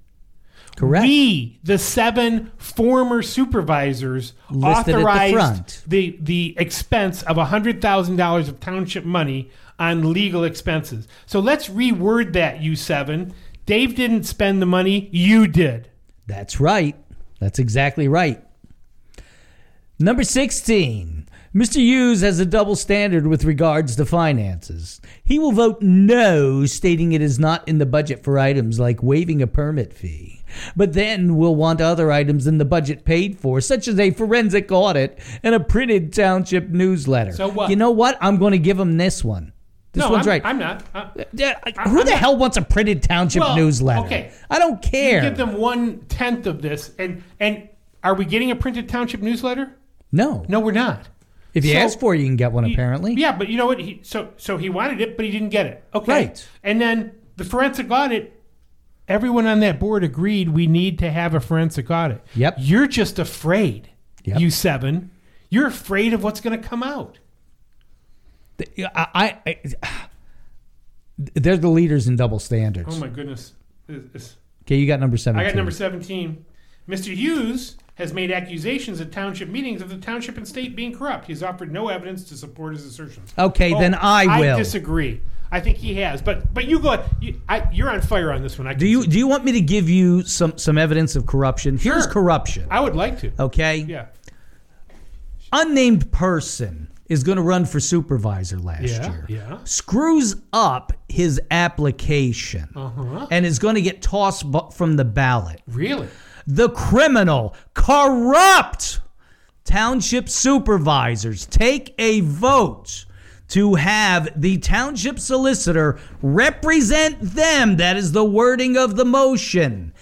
Correct. We, the seven former supervisors, Listed at the authorized the the expense of hundred thousand dollars of township money on legal expenses. So let's reword that, you seven. Dave didn't spend the money, you did. That's right. That's exactly right. Number 16. Mr. Hughes has a double standard with regards to finances. He will vote no, stating it is not in the budget for items like waiving a permit fee, but then will want other items in the budget paid for, such as a forensic audit and a printed township newsletter. So what? You know what? I'm going to give him this one. This no, one's I'm, right. I'm not. Yeah, who I'm the not- hell wants a printed township Well, newsletter? okay. I don't care. give them one tenth of this, and and are we getting a printed township newsletter? no. No, we're not. If you So- ask for it, you can get one, He- apparently. Yeah, but you know what? He, so so he wanted it, but he didn't get it. Okay. Right. And then the forensic audit. Everyone on that board agreed we need to have a forensic audit. Yep. You're just afraid. Yep. You seven. You're afraid of what's going to come out. I, I, I- they're the leaders in double standards. Oh my goodness. This- okay, you got number I seventeen. got number 17. Mr. Hughes has made accusations at township meetings of the township and state being corrupt. He's offered no evidence to support his assertions. Okay, Oh, then I will. I disagree. I think he has, but but you go. You, I, you're on fire on this one. I do you do you want me to give you some some evidence of corruption? Here's Sure. corruption. I would like to. Okay, Yeah. unnamed person is going to run for supervisor last Yeah, year. yeah. Screws up his application Uh-huh. and is going to get tossed from the ballot. Really? the criminal, corrupt township supervisors take a vote to have the township solicitor represent them. That is the wording of the motion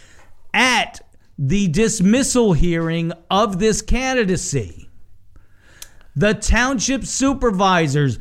at the dismissal hearing of this candidacy. The township supervisors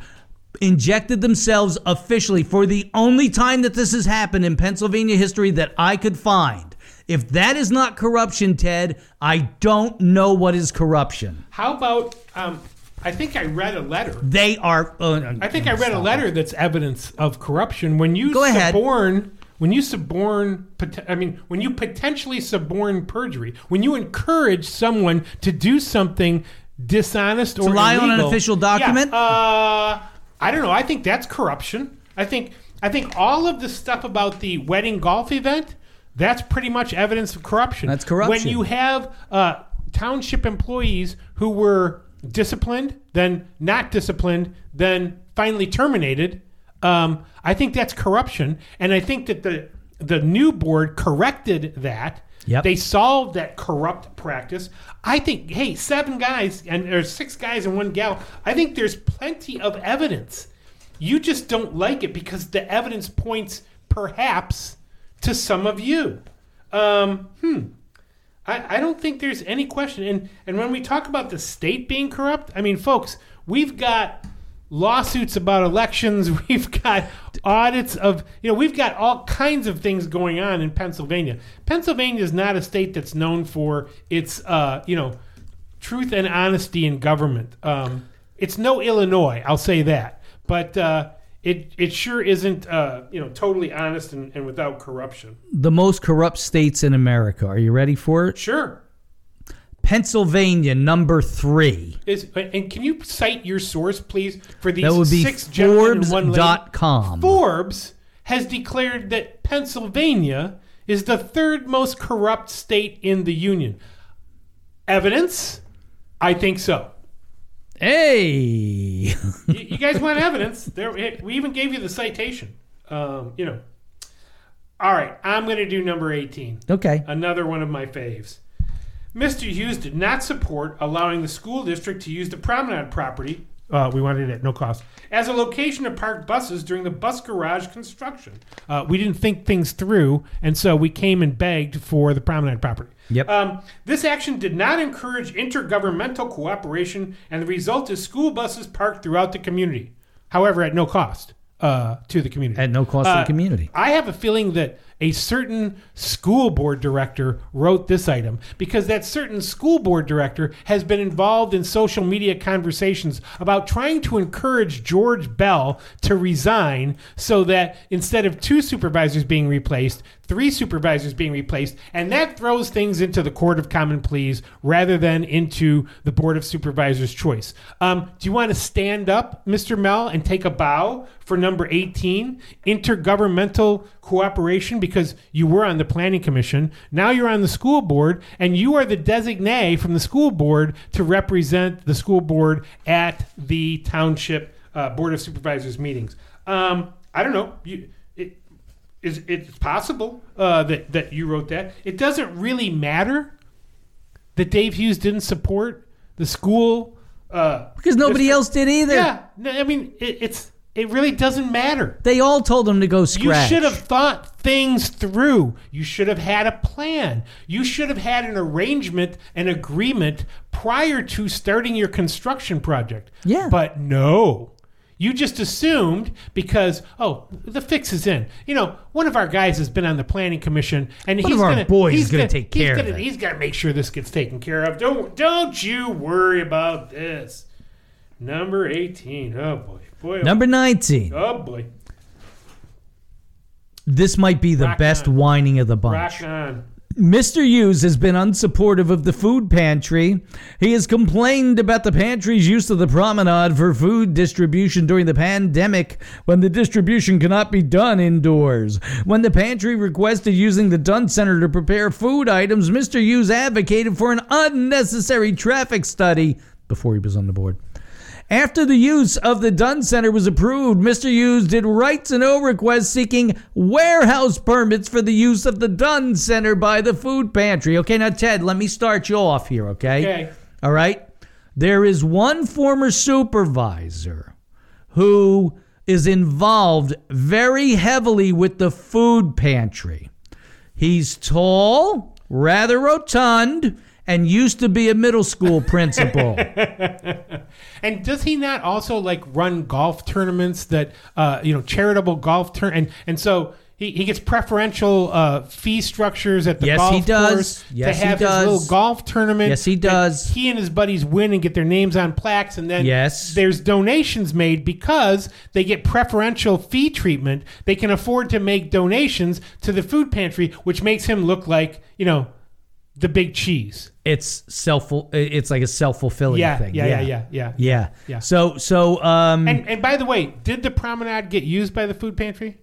injected themselves officially for the only time that this has happened in Pennsylvania history that I could find. If that is not corruption, Ted, I don't know what is corruption. How about? Um, I think I read a letter. They are. Uh, I think I read a letter that's evidence of corruption. When you Go ahead. suborn, when you suborn, pot- I mean, when you potentially suborn perjury, when you encourage someone to do something dishonest or lie on an official document? Yeah, uh, I don't know. I think that's corruption. I think I think all of the stuff about the wedding golf event, that's pretty much evidence of corruption. That's corruption. When you have uh, township employees who were disciplined, then not disciplined, then finally terminated, um, I think that's corruption. And I think that the the new board corrected that. Yep. They solved that corrupt practice. I think, hey, seven guys and there's six guys and one gal. I think there's plenty of evidence. You just don't like it because the evidence points perhaps to some of you. Um, hmm. I, I don't think there's any question. And and when we talk about the state being corrupt, I mean, folks, we've got lawsuits about elections. We've got audits of, you know, we've got all kinds of things going on in Pennsylvania. Pennsylvania is not a state that's known for its, uh, you know, truth and honesty in government. Um, it's no Illinois, I'll say that. But uh, it it sure isn't, uh, you know, totally honest and, and without corruption. the most corrupt states in America. Are you ready for it? Sure. Pennsylvania, number three. Is, and can you cite your source, please, for these That would be six? Forbes.com. Forbes has declared that Pennsylvania is the third most corrupt state in the union. Evidence? I think so. Hey! you, you guys want evidence? There, we even gave you the citation. Um, you know. All right, I'm going to do number 18. okay. Another one of my faves. Mr. Hughes did not support allowing the school district to use the promenade property. Uh, we wanted it at no cost as a location to park buses during the bus garage construction. Uh, we didn't think things through, and so we came and begged for the promenade property. Yep. Um, this action did not encourage intergovernmental cooperation, and the result is school buses parked throughout the community. However, at no cost uh, to the community. At no cost to Uh, the community. I have a feeling that a certain school board director wrote this item because that certain school board director has been involved in social media conversations about trying to encourage George Bell to resign so that instead of two supervisors being replaced, three supervisors being replaced, and that throws things into the Court of Common Pleas rather than into the Board of Supervisors' choice. Um, do you want to stand up, Mr. Mel, and take a bow for number 18, intergovernmental cooperation? Because you were on the planning commission. Now you're on the school board, and you are the designee from the school board to represent the school board at the township uh, board of supervisors meetings. Um, I don't know. You, is it's possible uh, that that you wrote that. It doesn't really matter that Dave Hughes didn't support the school uh, because nobody else did either. Yeah, I mean it, it's it really doesn't matter. They all told him to go scratch. You should have thought things through. You should have had a plan. You should have had an arrangement, an agreement prior to starting your construction project. Yeah. But no. You just assumed because oh the fix is in. You know, one of our guys has been on the planning commission, and One he's of our gonna, boys he's is gonna take he's care of gonna- it. He's to make sure this gets taken care of. Don't don't you worry about this. Number eighteen. Oh boy, boy. oh Number 19. Oh boy. This might be the Rock best on. whining of the bunch. Rock on. Mr. Hughes has been unsupportive of the food pantry. He has complained about the pantry's use of the promenade for food distribution during the pandemic when the distribution cannot be done indoors. When the pantry requested using the Dunn Center to prepare food items, Mr. Hughes advocated for an unnecessary traffic study before he was on the board. After the use of the Dunn Center was approved, Mr. Hughes did right to know requests seeking warehouse permits for the use of the Dunn Center by the food pantry. Okay, now, Ted, let me start you off here, okay? Okay. All right. There is one former supervisor who is involved very heavily with the food pantry. He's tall, rather rotund, and used to be a middle school principal. And does he not also like run golf tournaments that uh, you know charitable golf turn and and so he, he gets preferential uh, fee structures at the Yes, golf he does. course Yes, to he have does. his little golf tournament. Yes, he does. He and his buddies win and get their names on plaques, and then Yes. there's donations made because they get preferential fee treatment. They can afford to make donations to the food pantry, which makes him look like you know the big cheese. it's self it's like a self-fulfilling Yeah, thing. yeah, yeah, yeah, yeah. Yeah. Yeah. So so um And and by the way, did the promenade get used by the food pantry?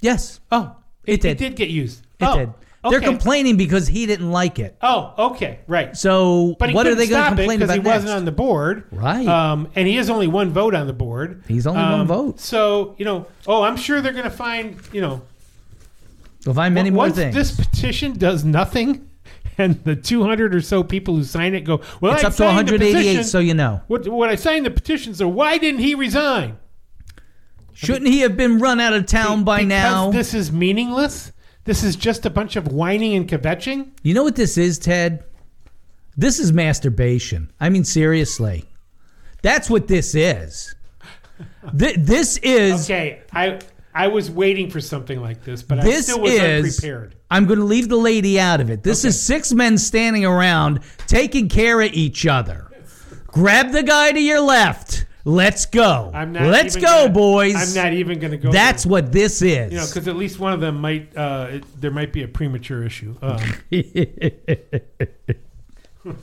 yes, Oh, It did. It did get used. it oh, did. They're complaining because he didn't like it. Oh, okay, right. So But what are they going to it complain because about he wasn't on the board, Right. Um, and he has only one vote on the board. He's only one Um, vote. So you know, oh, I'm sure they're going to find you know We'll find many more once things. this petition does nothing, and the 200 or so people who sign it go, well, it's I up to signed the 188, petition. so you know. What, what I signed the petition, so why didn't he resign? Shouldn't he have been run out of town by because now? this is meaningless. This is just a bunch of whining and kvetching. You know what this is, Ted? This is masturbation. I mean, seriously. That's what this is. Th- this is. Okay, I I was waiting for something like this, but I This still was is. unprepared. I'm going to leave the lady out of it. This Okay. is six men standing around taking care of each other. Grab the guy to your left. Let's go. I'm not. Let's go, gonna- boys. I'm not even going to go. That's there. what this is. you know, because at least one of them might. Uh, it, there might be a premature issue. Um,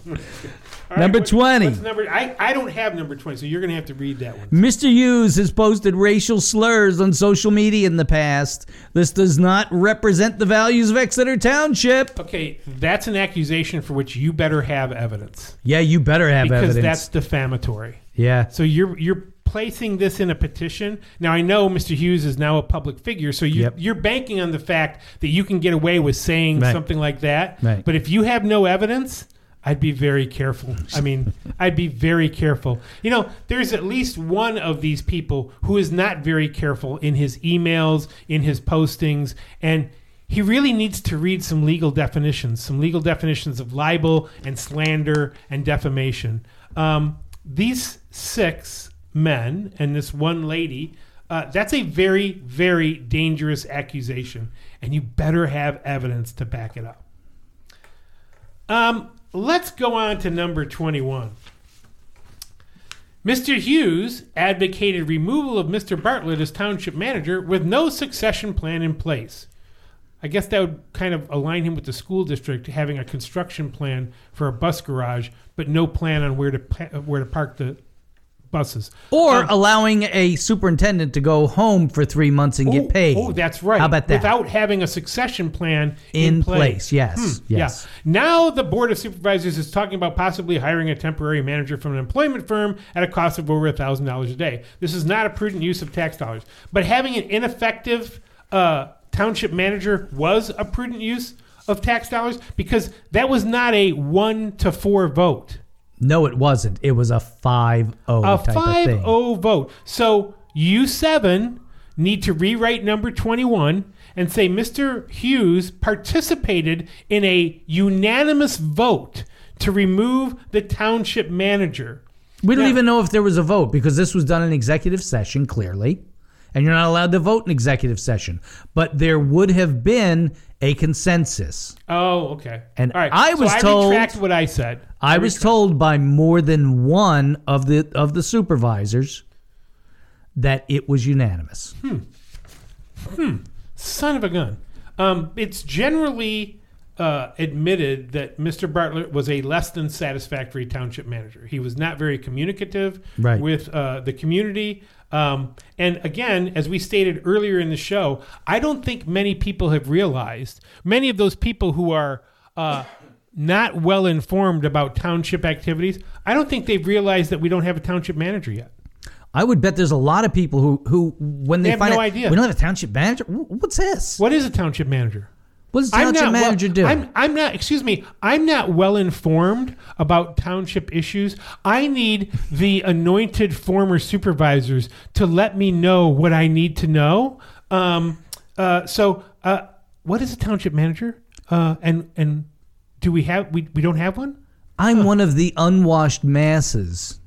all right, Number what- 20. Number? I, I don't have number twenty, so you're going to have to read that one. Mr. Hughes has posted racial slurs on social media in the past. This does not represent the values of Exeter Township. Okay, that's an accusation for which you better have evidence Yeah, you better have because evidence. Because that's defamatory. yeah. So you're you're placing this in a petition. Now I know Mr. Hughes is now a public figure, so you Yep. you're banking on the fact that you can get away with saying Right. something like that. Right. But if you have no evidence, I'd be very careful. I mean, I'd be very careful. You know, there's at least one of these people who is not very careful in his emails, in his postings, and he really needs to read some legal definitions, some legal definitions of libel and slander and defamation. Um, these six men and this one lady, uh, that's a very, very dangerous accusation, and you better have evidence to back it up. Um, let's go on to number 21. Mr. Hughes advocated removal of Mr. Bartlett as township manager with no succession plan in place. I guess that would kind of align him with the school district having a construction plan for a bus garage, but no plan on where to where to park the buses. Or Um, allowing a superintendent to go home for three months and oh, get paid. Oh, that's right. How about that? Without having a succession plan in, in, place. Yes. Hmm, Yes. Yeah. Now the board of supervisors is talking about possibly hiring a temporary manager from an employment firm at a cost of over thousand dollars a day. This is not a prudent use of tax dollars, but having an ineffective uh, township manager was a prudent use of tax dollars because that was not a one to four vote, No, it wasn't. It was a 5 0 a type of five oh thing. zero vote. So you seven need to rewrite number twenty one. And say Mr. Hughes participated in a unanimous vote to remove the township manager. We don't Yeah. even know if there was a vote because this was done in executive session, clearly. And you're not allowed to vote in executive session. But there would have been a consensus. Oh, okay. And All right. I so was I told- retract what I said. I was told by more than one of the of the supervisors that it was unanimous. Hmm. Hmm. Son of a gun. Um, it's generally uh, admitted that Mr. Bartlett was a less than satisfactory township manager. He was not very communicative Right. with uh, the community. Um, and again, as we stated earlier in the show, I don't think many people have realized, many of those people who are uh, not well informed about township activities, I don't think they've realized that we don't have a township manager yet. I would bet there's a lot of people who who when they, They have find no out idea. we don't have a township manager. What's this? What is a township manager? What does the township manager well, do? I'm, I'm not. Excuse me. I'm not well informed about township issues. I need the anointed former supervisors to let me know what I need to know. Um, uh, so, uh, what is a township manager? Uh, and and do we have we, we don't have one? I'm one of the unwashed masses.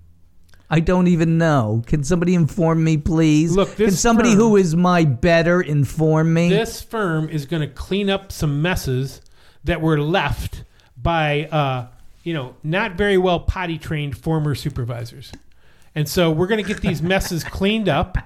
I don't even know. Can somebody inform me, please? Look, Can somebody firm- who is my better inform me? This firm is going to clean up some messes that were left by, uh, you know, not very well potty trained former supervisors. And so we're going to get these messes cleaned up.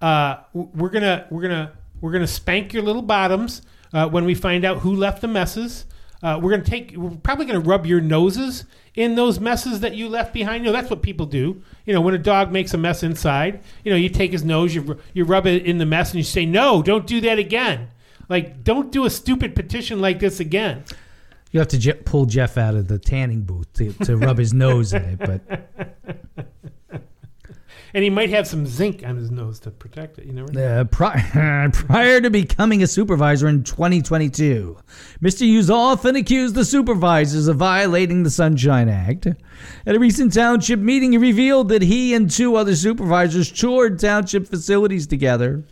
Uh, we're gonna we're gonna we're gonna spank your little bottoms uh, when we find out who left the messes. Uh, we're gonna take. We're probably gonna rub your noses in those messes that you left behind. You know that's what people do. You know when a dog makes a mess inside, you know you take his nose, you you rub it in the mess, and you say, "No, don't do that again." Like, don't do a stupid petition like this again. you have to je- pull Jeff out of the tanning booth to, to rub his nose in it. But And he might have some zinc on his nose to protect it. You never know. uh, pri- prior to becoming a supervisor in 2022, Mr. Hughes often accused the supervisors of violating the Sunshine Act. At a recent township meeting, he revealed that he and two other supervisors toured township facilities together.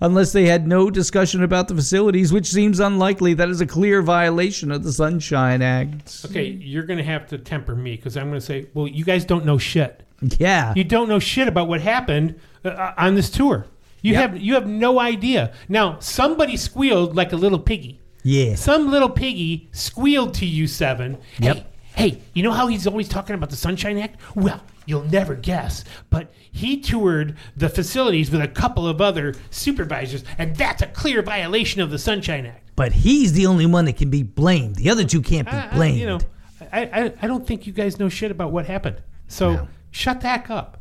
Unless they had no discussion about the facilities, which seems unlikely, that is a clear violation of the Sunshine Act. Okay, you're going to have to temper me because I'm going to say, well, you guys don't know shit. Yeah. You don't know shit about what happened uh, on this tour. You Yep. have you have no idea. Now, somebody squealed like a little piggy. Yeah. Some little piggy squealed to you seven. Yep. Hey, hey, you know how he's always talking about the Sunshine Act? Well, you'll never guess, but he toured the facilities with a couple of other supervisors, and that's a clear violation of the Sunshine Act. But he's the only one that can be blamed. The other two can't be I- I- blamed. you know, I, I, I don't think you guys know shit about what happened. So No. shut the heck up.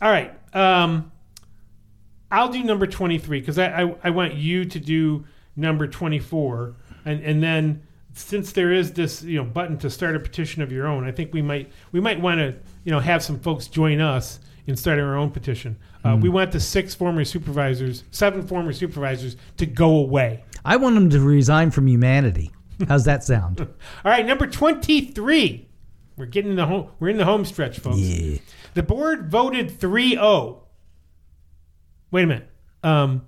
All right. Um, I'll do number 23 because I, I, I want you to do number 24. And, and then since there is this you know button to start a petition of your own, I think we might we might want to you know have some folks join us in starting our own petition. Uh, we want the six former supervisors, seven former supervisors, to go away. I want them to resign from humanity. How's that sound? All right, number 23. We're getting the home we're in the home stretch, folks. Yeah. The board voted 3-0. Wait a minute. Um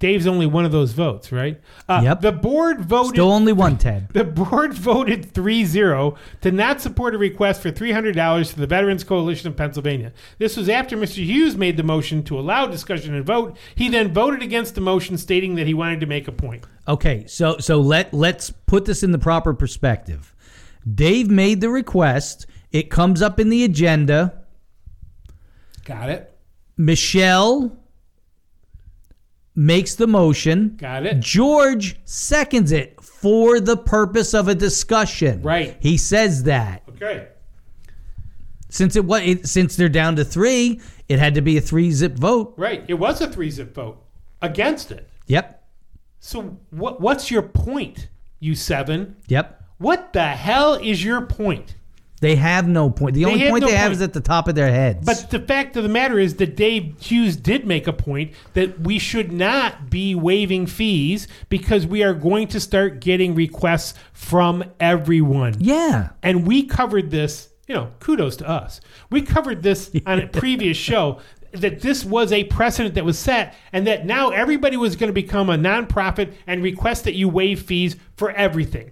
Dave's only one of those votes, right? Uh, Yep. The board voted Still only one, Ted. the board voted 3-0 to not support a request for $300 to the Veterans Coalition of Pennsylvania. This was after Mr. Hughes made the motion to allow discussion and vote. He then voted against the motion stating that he wanted to make a point. Okay, so so let let's put this in the proper perspective. Dave made the request. It comes up in the agenda. Got it? Michelle makes the motion. Got it? George seconds it for the purpose of a discussion. Right. He says that. Okay. Since it was it, since they're down to three, it had to be a three zip vote. Right. It was a three zip vote against it. Yep. So what what's your point, you seven? Yep. What the hell is your point? They have no point. The only have point no they have point. is at the top of their heads. But the fact of the matter is that Dave Hughes did make a point that we should not be waiving fees because we are going to start getting requests from everyone. yeah. And we covered this, you know, kudos to us. We covered this on a previous show that this was a precedent that was set and that now everybody was going to become a nonprofit and request that you waive fees for everything.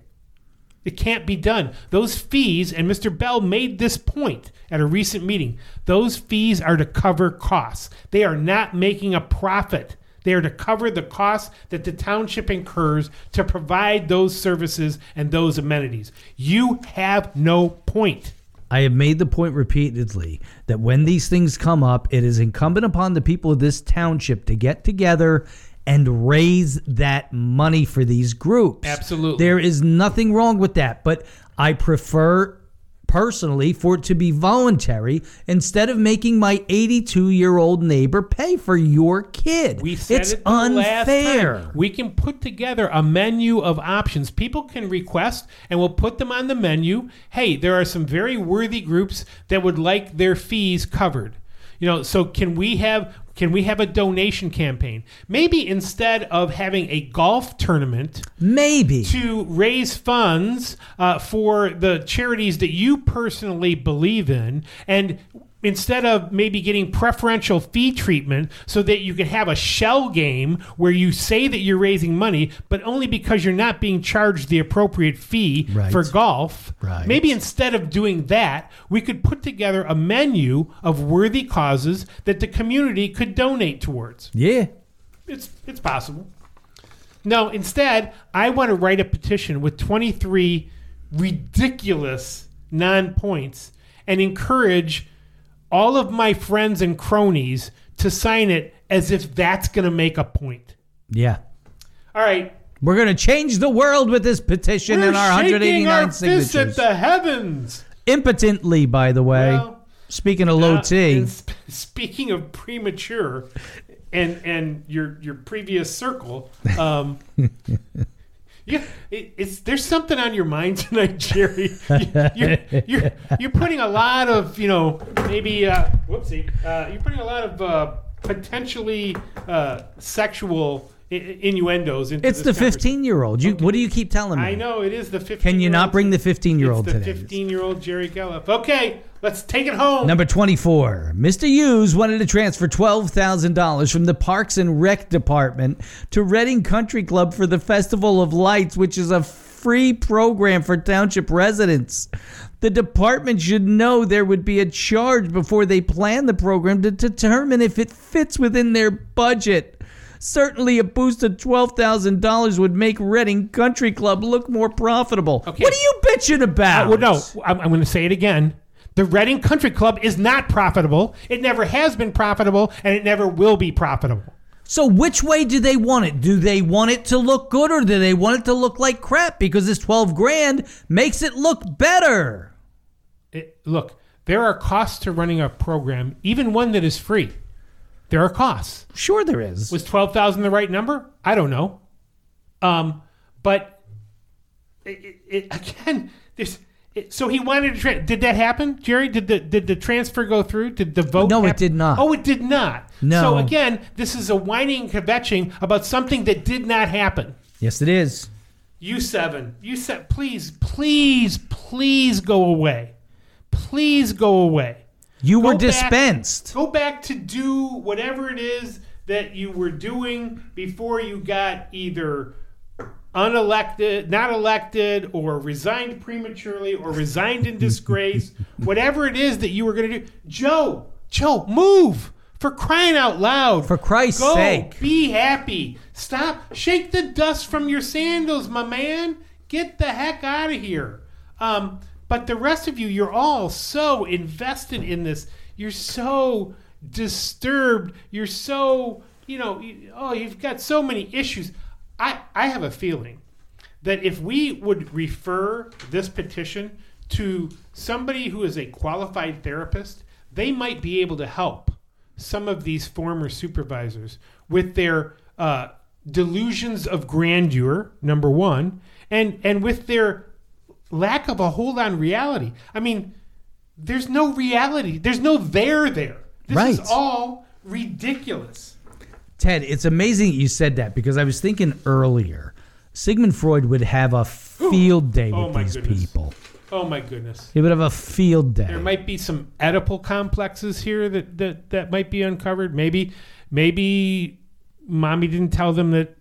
It can't be done. Those fees, and Mr. Bell made this point at a recent meeting, those fees are to cover costs. They are not making a profit. They are to cover the costs that the township incurs to provide those services and those amenities. You have no point. I have made the point repeatedly that when these things come up, it is incumbent upon the people of this township to get together and raise that money for these groups. Absolutely. There is nothing wrong with that, but I prefer personally for it to be voluntary instead of making my 82 year old neighbor pay for your kid. We said it's it unfair. We can put together a menu of options. People can request, and we'll put them on the menu. Hey, there are some very worthy groups that would like their fees covered. You know, so can we have can we have a donation campaign? Maybe instead of having a golf tournament, Maybe. to raise funds uh, for the charities that you personally believe in and instead of maybe getting preferential fee treatment so that you can have a shell game where you say that you're raising money but only because you're not being charged the appropriate fee Right. for golf Right. maybe instead of doing that we could put together a menu of worthy causes that the community could donate towards Yeah. it's it's possible. No, instead, I want to write a petition with 23 ridiculous non-points and encourage all of my friends and cronies to sign it as if that's going to make a point. Yeah. All right. We're going to change the world with this petition We're and our shaking 189 our fists signatures. at the heavens. Impotently, by the way. Well, Speaking of low Uh, T, sp- speaking of premature, and and your your previous circle, um, yeah, it, it's there's something on your mind tonight, Jerry. You, you're, you're you're putting a lot of you know maybe uh, whoopsie, uh, you're putting a lot of uh, potentially uh, sexual innuendos into it's the 15 year old. You, What do you keep telling me? I know it is the 15. Can you not bring the 15 year old It's the today? 15 year old Jerry Gallup. Okay, let's take it home. Number 24. Mr. Hughes wanted to transfer $12,000 from the Parks and Rec Department to Reading Country Club for the Festival of Lights, which is a free program for township residents. The department should know there would be a charge before they plan the program to determine if it fits within their budget. Certainly, a boost of $12,000 would make Reading Country Club look more profitable. Okay. What are you bitching about? Uh, well, no, I'm, I'm going to say it again. The Reading Country Club is not profitable. It never has been profitable, and it never will be profitable. So which way do they want it? Do they want it to look good or do they want it to look like crap? Because this 12 grand makes it look better. It, look, there are costs to running a program, even one that is free. There are costs. Sure there is. Was twelve thousand the right number? I don't know. Um, but it, it, again, this. It, so he wanted to. Did that happen, Jerry? Did the did the transfer go through? Did the vote? No, it did not. Oh, it did not. No. So again, this is a whining and kvetching about something that did not happen. yes, it is. You seven. You said, please, please, please go away. Please go away. You Go were back- dispensed. Go back to do whatever it is that you were doing before you got either unelected, not elected, or resigned prematurely, or resigned in disgrace. whatever it is that you were going to do, Joe, Joe, move for crying out loud. For Christ's Go, sake. be happy. Stop. Shake the dust from your sandals, my man. Get the heck out of here. Um, but the rest of you, you're all so invested in this. You're so disturbed. You're so, you know, oh, you've got so many issues. I, I have a feeling that if we would refer this petition to somebody who is a qualified therapist, they might be able to help some of these former supervisors with their uh, delusions of grandeur, number one, and and with their lack of a hold on reality. I mean, there's no reality. There's no there there. This Right. is all ridiculous. Ted, it's amazing you said that because I was thinking earlier, Sigmund Freud would have a field day Oh with my these goodness. people. Oh my goodness. He would have a field day. There might be some Oedipal complexes here that, that, that might be uncovered. Maybe maybe mommy didn't tell them that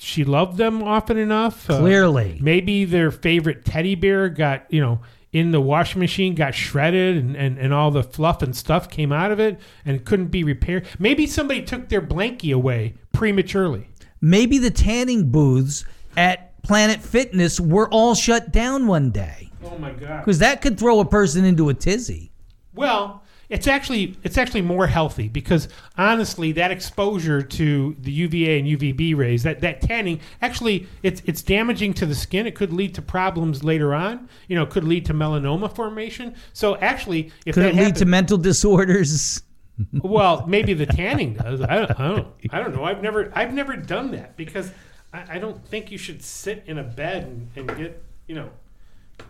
she loved them often enough. Uh, Clearly. maybe their favorite teddy bear got, you know, in the washing machine, got shredded, and, and, and all the fluff and stuff came out of it and couldn't be repaired. Maybe somebody took their blankie away prematurely. Maybe the tanning booths at Planet Fitness were all shut down one day Oh my God. because that could throw a person into a tizzy. Well, it's actually it's actually more healthy because honestly, that exposure to the UVA and UVB rays, that, that tanning, actually it's it's damaging to the skin. It could lead to problems later on. You know, it could lead to melanoma formation. So actually, if Could that it lead to mental disorders? well, maybe the tanning does. I don't, I don't. I don't know. I've never. I've never done that because I, I don't think you should sit in a bed and, and get you know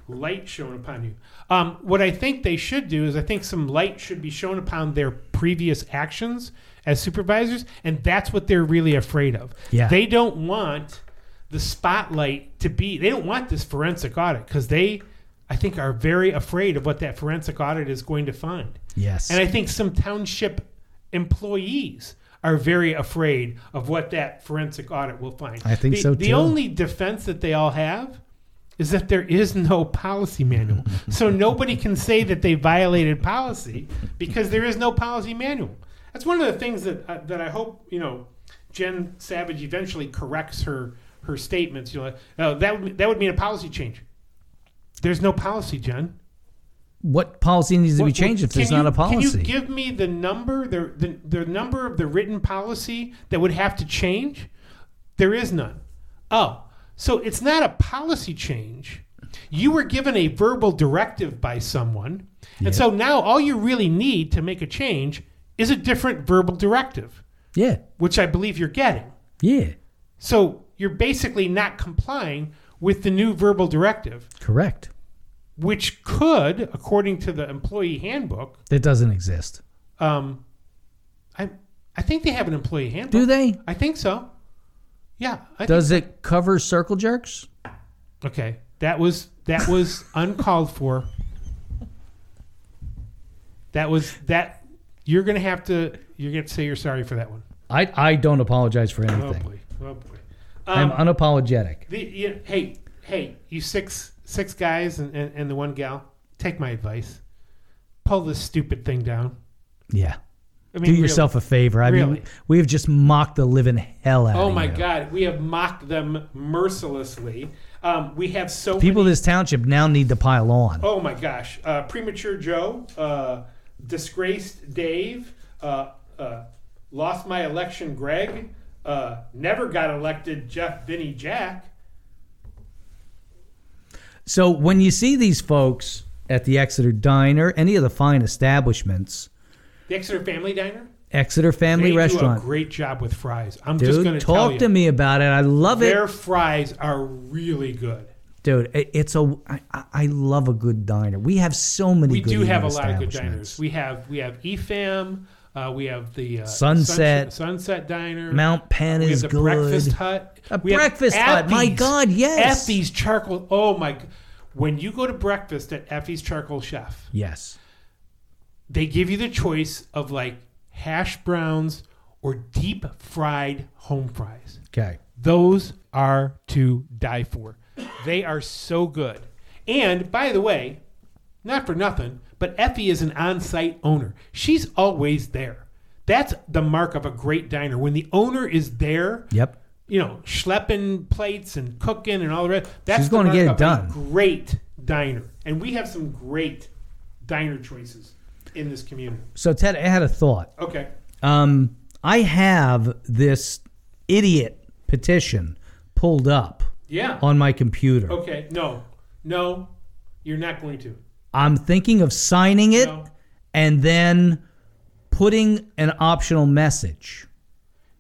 light shown upon you. Um, what I think they should do is I think some light should be shown upon their previous actions as supervisors, and that's what they're really afraid of. Yeah. They don't want the spotlight to be. They don't want this forensic audit because they. I think are very afraid of what that forensic audit is going to find. Yes. And I think some township employees are very afraid of what that forensic audit will find. I think the, so, The only defense that they all have is that there is no policy manual. so nobody can say that they violated policy because there is no policy manual. That's one of the things that uh, that I hope, you know, Jen Savage eventually corrects her her statements, you know, uh, that would that would mean a policy change. There's no policy, Jen. what policy needs to be changed if there's you- not a policy? Can you give me the number, the, the the number of the written policy that would have to change? There is none. Oh, so it's not a policy change. You were given a verbal directive by someone, and so now all you really need to make a change is a different verbal directive, yeah. which I believe you're getting. Yeah. So you're basically not complying with the new verbal directive, Correct. which could, according to the employee handbook, That doesn't exist. Um, I I think they have an employee handbook. Do they? I think so. Yeah. I Does it cover circle jerks? okay. That was that was uncalled for. That was that. You're gonna have to. You're gonna have to say you're sorry for that one. I, I don't apologize for Oh anything. boy. Oh boy. I'm Um, unapologetic. the, hey hey you six six guys and, and, and the one gal. Take my advice. Pull this stupid thing down. Yeah. I Do mean, really. yourself a favor. I Really. mean, we have just mocked the living hell out of. Oh my you. God, we have mocked them mercilessly. Um, we have so People in many. this township now need to pile on. Oh my gosh, uh, premature Joe, uh, disgraced Dave, uh, uh, lost my election Greg, uh, never got elected Jeff Vinny Jack. So when you see these folks at the Exeter Diner, any of the fine establishments, The Exeter Family Diner. Exeter Family they Restaurant, do a great job with fries. I'm just going dude, to tell talk to me about it. I love their it, Their fries are really good. dude. It's a I, I- love a good diner. We have so many. We good do have a lot of good diners. We have we have EFAM. Uh, we have the uh, Sunset. Sunset, Sunset Diner. Mount Penn we is have the good. Breakfast Hut. A We Breakfast Hut, my God, yes. Effie's charcoal. Oh my! When you go to breakfast at Effie's Charcoal Chef, Yes. They give you the choice of like hash browns or deep fried home fries. Okay. Those are to die for. They are so good. And by the way, not for nothing, but Effie is an on site owner. She's always there. That's the mark of a great diner. When the owner is there, Yep. you know, schlepping plates and cooking and all the rest, that's She's the gonna get it done. great diner. And we have some great diner choices in this community. So Ted, I had a thought. Okay. Um, I have this idiot petition pulled up Yeah. on my computer. Okay. No. No. You're not going to. I'm thinking of signing it No. and then putting an optional message.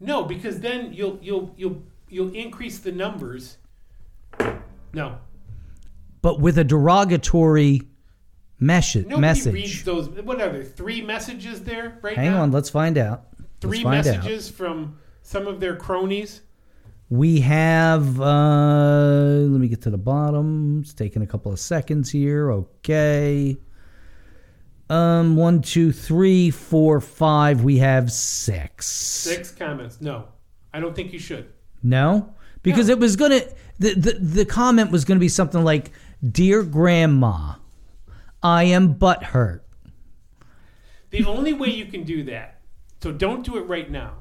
No, because then you'll you'll you'll you'll increase the numbers. No. but with a derogatory message. Nobody message. reads those. What are there? Three messages there right Hang now. on, let's find out. Three find out. messages from some of their cronies. We have. Uh, let me get to the bottom. It's taking a couple of seconds here. Okay. Um, one, two, three, four, five. We have six. Six comments. No, I don't think you should. No, because it was gonna. The, the the comment was gonna be something like, "Dear Grandma, I am butthurt." The only way you can do that, so don't do it right now.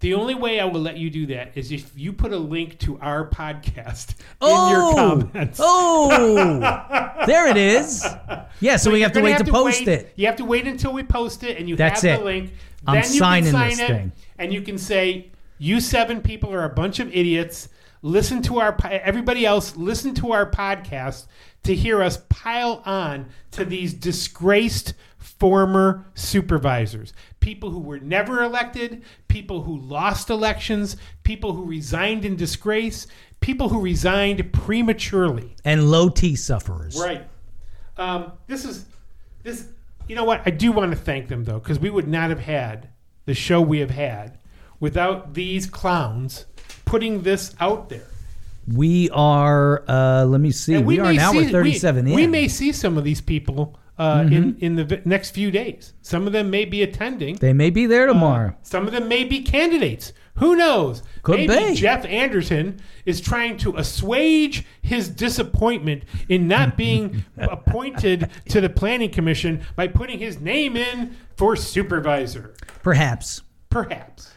The only way I will let you do that is if you put a link to our podcast in your oh! comments. Oh, there it is. Yeah, so, we have to wait to post wait- it. You have to wait until we post it, and you That's have it. the link. I'm then you signing can sign this it, thing. and you can say, "You seven people are a bunch of idiots." Listen to our everybody else. Listen to our podcast to hear us pile on to these disgraced former supervisors, people who were never elected, people who lost elections, people who resigned in disgrace, people who resigned prematurely. And low T sufferers. Right. Um, this is this. You know what? I do want to thank them though, because we would not have had the show we have had without these clowns putting this out there. We are. Uh, let me see. And We, are now see- we're 37 we, in. We may see some of these people uh, Mm-hmm. in in the v- next few days. Some of them may be attending. they may be there tomorrow. Some of them may be candidates. Who knows? Could Maybe be. Jeff Anderson is trying to assuage his disappointment in not being appointed to the Planning Commission by putting his name in for supervisor. Perhaps. Perhaps.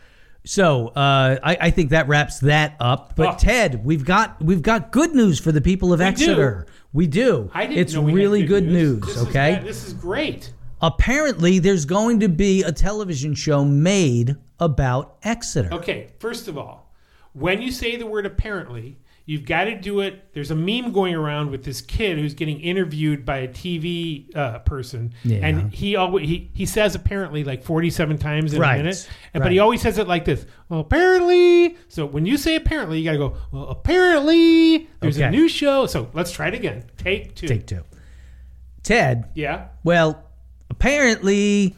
So uh, I, I think that wraps that up. But Oh. Ted, we've got we've got good news for the people of do. Exeter. We do. I didn't it's know we really good news. This okay. bad. this is great. Apparently, there's going to be a television show made about Exeter. Okay, first of all, when you say the word apparently, you've got to do it. There's a meme going around with this kid who's getting interviewed by a TV uh, person, Yeah. and he always he, he says apparently like 47 times in Right, a minute, and, but he always says it like this. Well, apparently. So when you say apparently, you got to go. Well, apparently, there's a new show. So let's try it again. Take two. Take two. Ted, Yeah, well, apparently,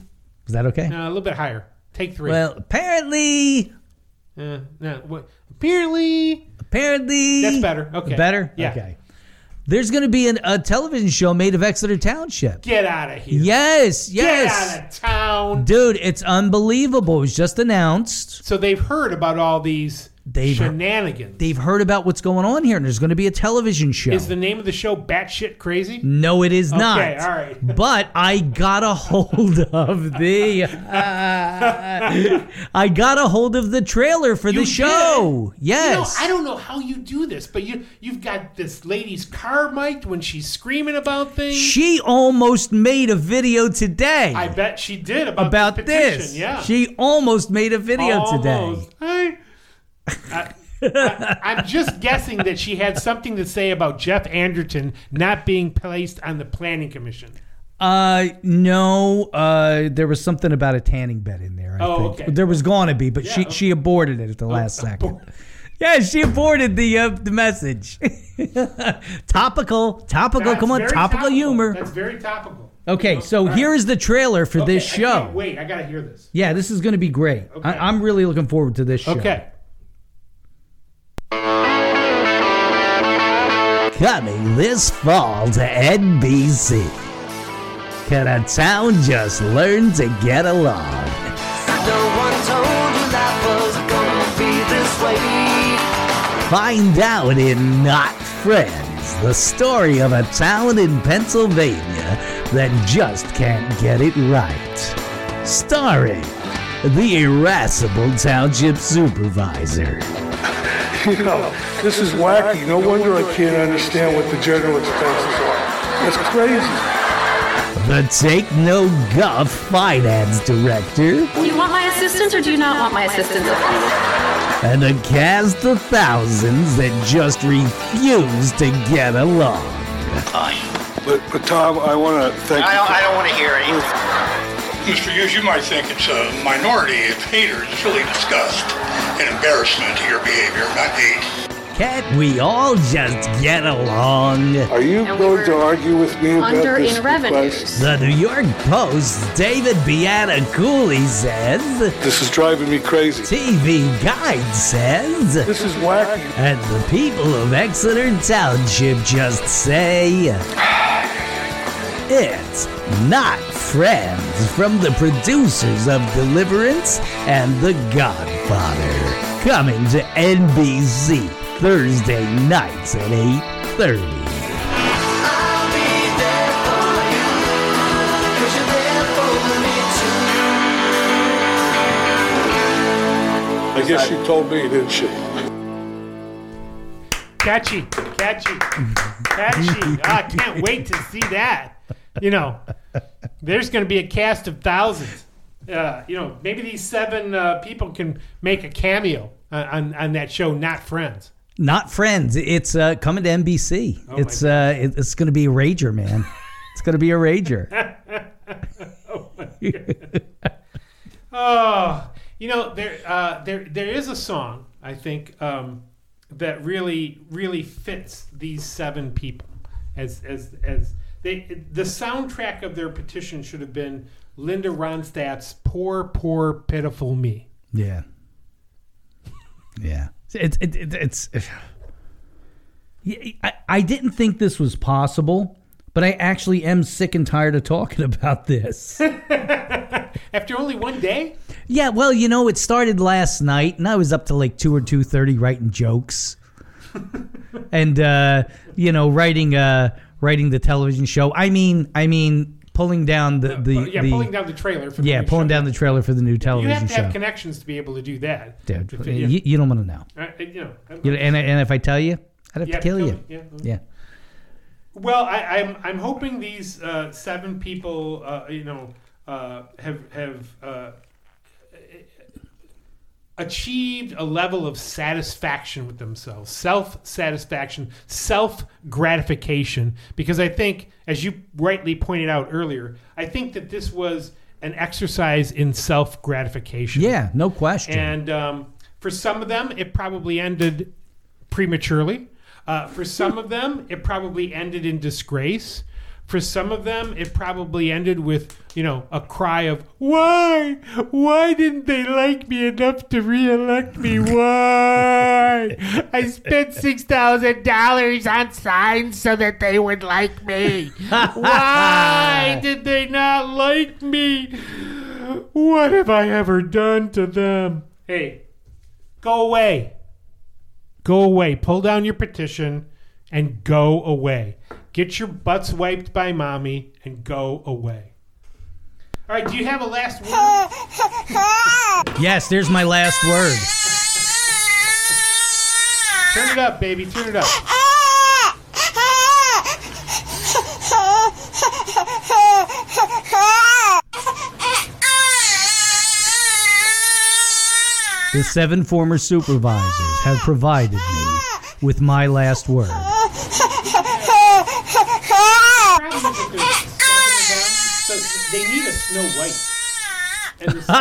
is that okay? no, a little bit higher. Take three. Well, apparently, uh, no, what? Apparently, apparently. That's better. Okay. Better? Yeah. Okay. There's going to be an, a television show made of Exeter Township. get out of here. Yes, yes. Get out of town. Dude, it's unbelievable. It was just announced. So they've heard about all these They've- shenanigans. They've heard about what's going on here, and there's going to be a television show. Is the name of the show Batshit Crazy? no, it is not. all right. But I got a hold of the. Uh, I got a hold of the trailer for You the show. did? Yes. You know, I don't know how you do this, but you you've got this lady's car mic'd when she's screaming about things. She almost made a video today I bet she did about, about the petition. this. Yeah. She almost made a video today. Almost. I, I, I, I'm just guessing that she had something to say about Jeff Anderton not being placed on the planning commission. Uh, no. Uh, there was something about a tanning bed in there. I Oh, think. okay. Oh, There was going to be, but she Yeah. she aborted it at the last second. abort- Yeah, she aborted the uh, the message. topical, topical. That's come on, very topical, humor. That's very topical. Okay, so right. here is the trailer for Okay, this I show. can't wait, I gotta hear this. Yeah, this is going to be great. Okay. I, I'm really looking forward to this show. Okay. Coming this fall to NBC. Can a town just learn to get along? No. Find out in Not Friends, the story of a town in Pennsylvania that just can't get it right. Starring the irascible township supervisor. You know, this is wacky. No wonder I can't understand what the general expenses are. That's crazy. The Take No Guff finance director, Do you want my assistance or do you not want my assistance? and a cast of thousands that just refuse to get along. But, but Tom, I want to thank I you. don't, for- I don't want to hear anything. Mr. Hughes, you might think it's a minority of haters. It's really disgust and embarrassment to your behavior, not hate. Can't we all just get along? Are you And going were to argue with me about Under this in request? revenues. The New York Post, David Bianculli says. This is driving me crazy. TV Guide says. This is wacky. And the people of Exeter Township just say. It's not friends from the producers of Deliverance and The Godfather. Coming to NBC Thursday nights at 8.30. I'll be there for you, 'cause you're there for me too. I guess she told me, didn't she? Catchy, catchy, catchy. I can't wait to see that. You know, there's going to be a cast of thousands. Uh, you know, maybe these seven uh, people can make a cameo on, on, on that show, Not Friends. Not friends. It's uh, coming to NBC. Oh it's uh, it- it's going to be a rager, man. it's going to be a rager. Oh, you know there uh, there there is a song I think um, that really really fits these seven people as as as they the soundtrack of their petition should have been Linda Ronstadt's "Poor Poor Pitiful Me." Yeah. Yeah. It's it, it, it's. I, I didn't think this was possible, but I actually am sick and tired of talking about this. After only one day, yeah, well, you know, it started last night, and I was up to like two or two thirty writing jokes, and uh, you know, writing uh, writing the television show. I mean, I mean, pulling down the the, yeah, the pulling down the trailer for the yeah, new pulling show. down the trailer for the new television. You have to show. have connections to be able to do that. Dude, If- you, yeah. you don't want to know. Uh, you know, You know, and and if I tell you, I'd have You to kill you. me, Yeah. Yeah. Well, I, I'm I'm hoping these uh, seven people, uh, you know, uh, have have uh, achieved a level of satisfaction with themselves, self satisfaction, self gratification. Because I think, as you rightly pointed out earlier, I think that this was an exercise in self gratification. Yeah, no question. And um, for some of them, it probably ended prematurely. Uh, for some of them, it probably ended in disgrace. For some of them, it probably ended with, you know, a cry of, why? Why didn't they like me enough to reelect me? Why? I spent $6,000 on signs so that they would like me. Why did they not like me? What have I ever done to them? Hey, go away. Go away. Pull down your petition and go away. Get your butts wiped by mommy and go away. All right, do you have a last word? Yes, there's my last word. Turn it up, baby. Turn it up. The seven former supervisors have provided me with my last word. Problem is that there's seven of them, so they need a Snow White. And the se-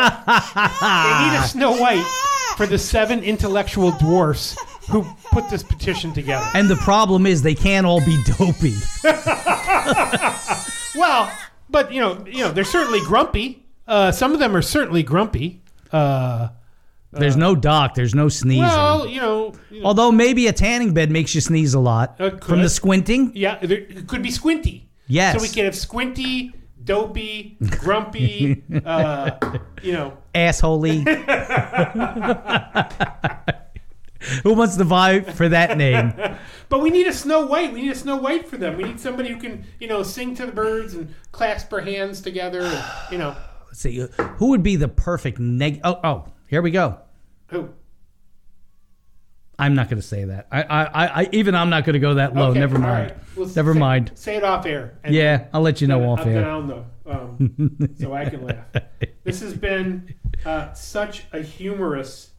they need a Snow White for the seven intellectual dwarfs who put this petition together. And the problem is they can't all be dopey. Well, but you know, you know, they're certainly grumpy. Uh, some of them are certainly grumpy. Uh, There's no doc, there's no sneezing. well, you know, you know, Although maybe a tanning bed makes you sneeze a lot. Uh, From the squinting? yeah, there, it could be squinty. Yes. So we could have squinty, dopey, grumpy. uh, you know, Assholey. Who wants to vie for that name? but we need a Snow White. We need a Snow White for them. We need somebody who can, you know, sing to the birds and clasp her hands together. And, you know, Let's see. Who would be the perfect neg? Oh, oh, here we go. who? I'm not going to say that. I, I, I, even I'm not going to go that low. Okay, Never mind. right. Well, Never say- mind. Say it off air. and- Yeah, I'll let you know off air. I'll know, um, so I can laugh. This has been uh, such a humorous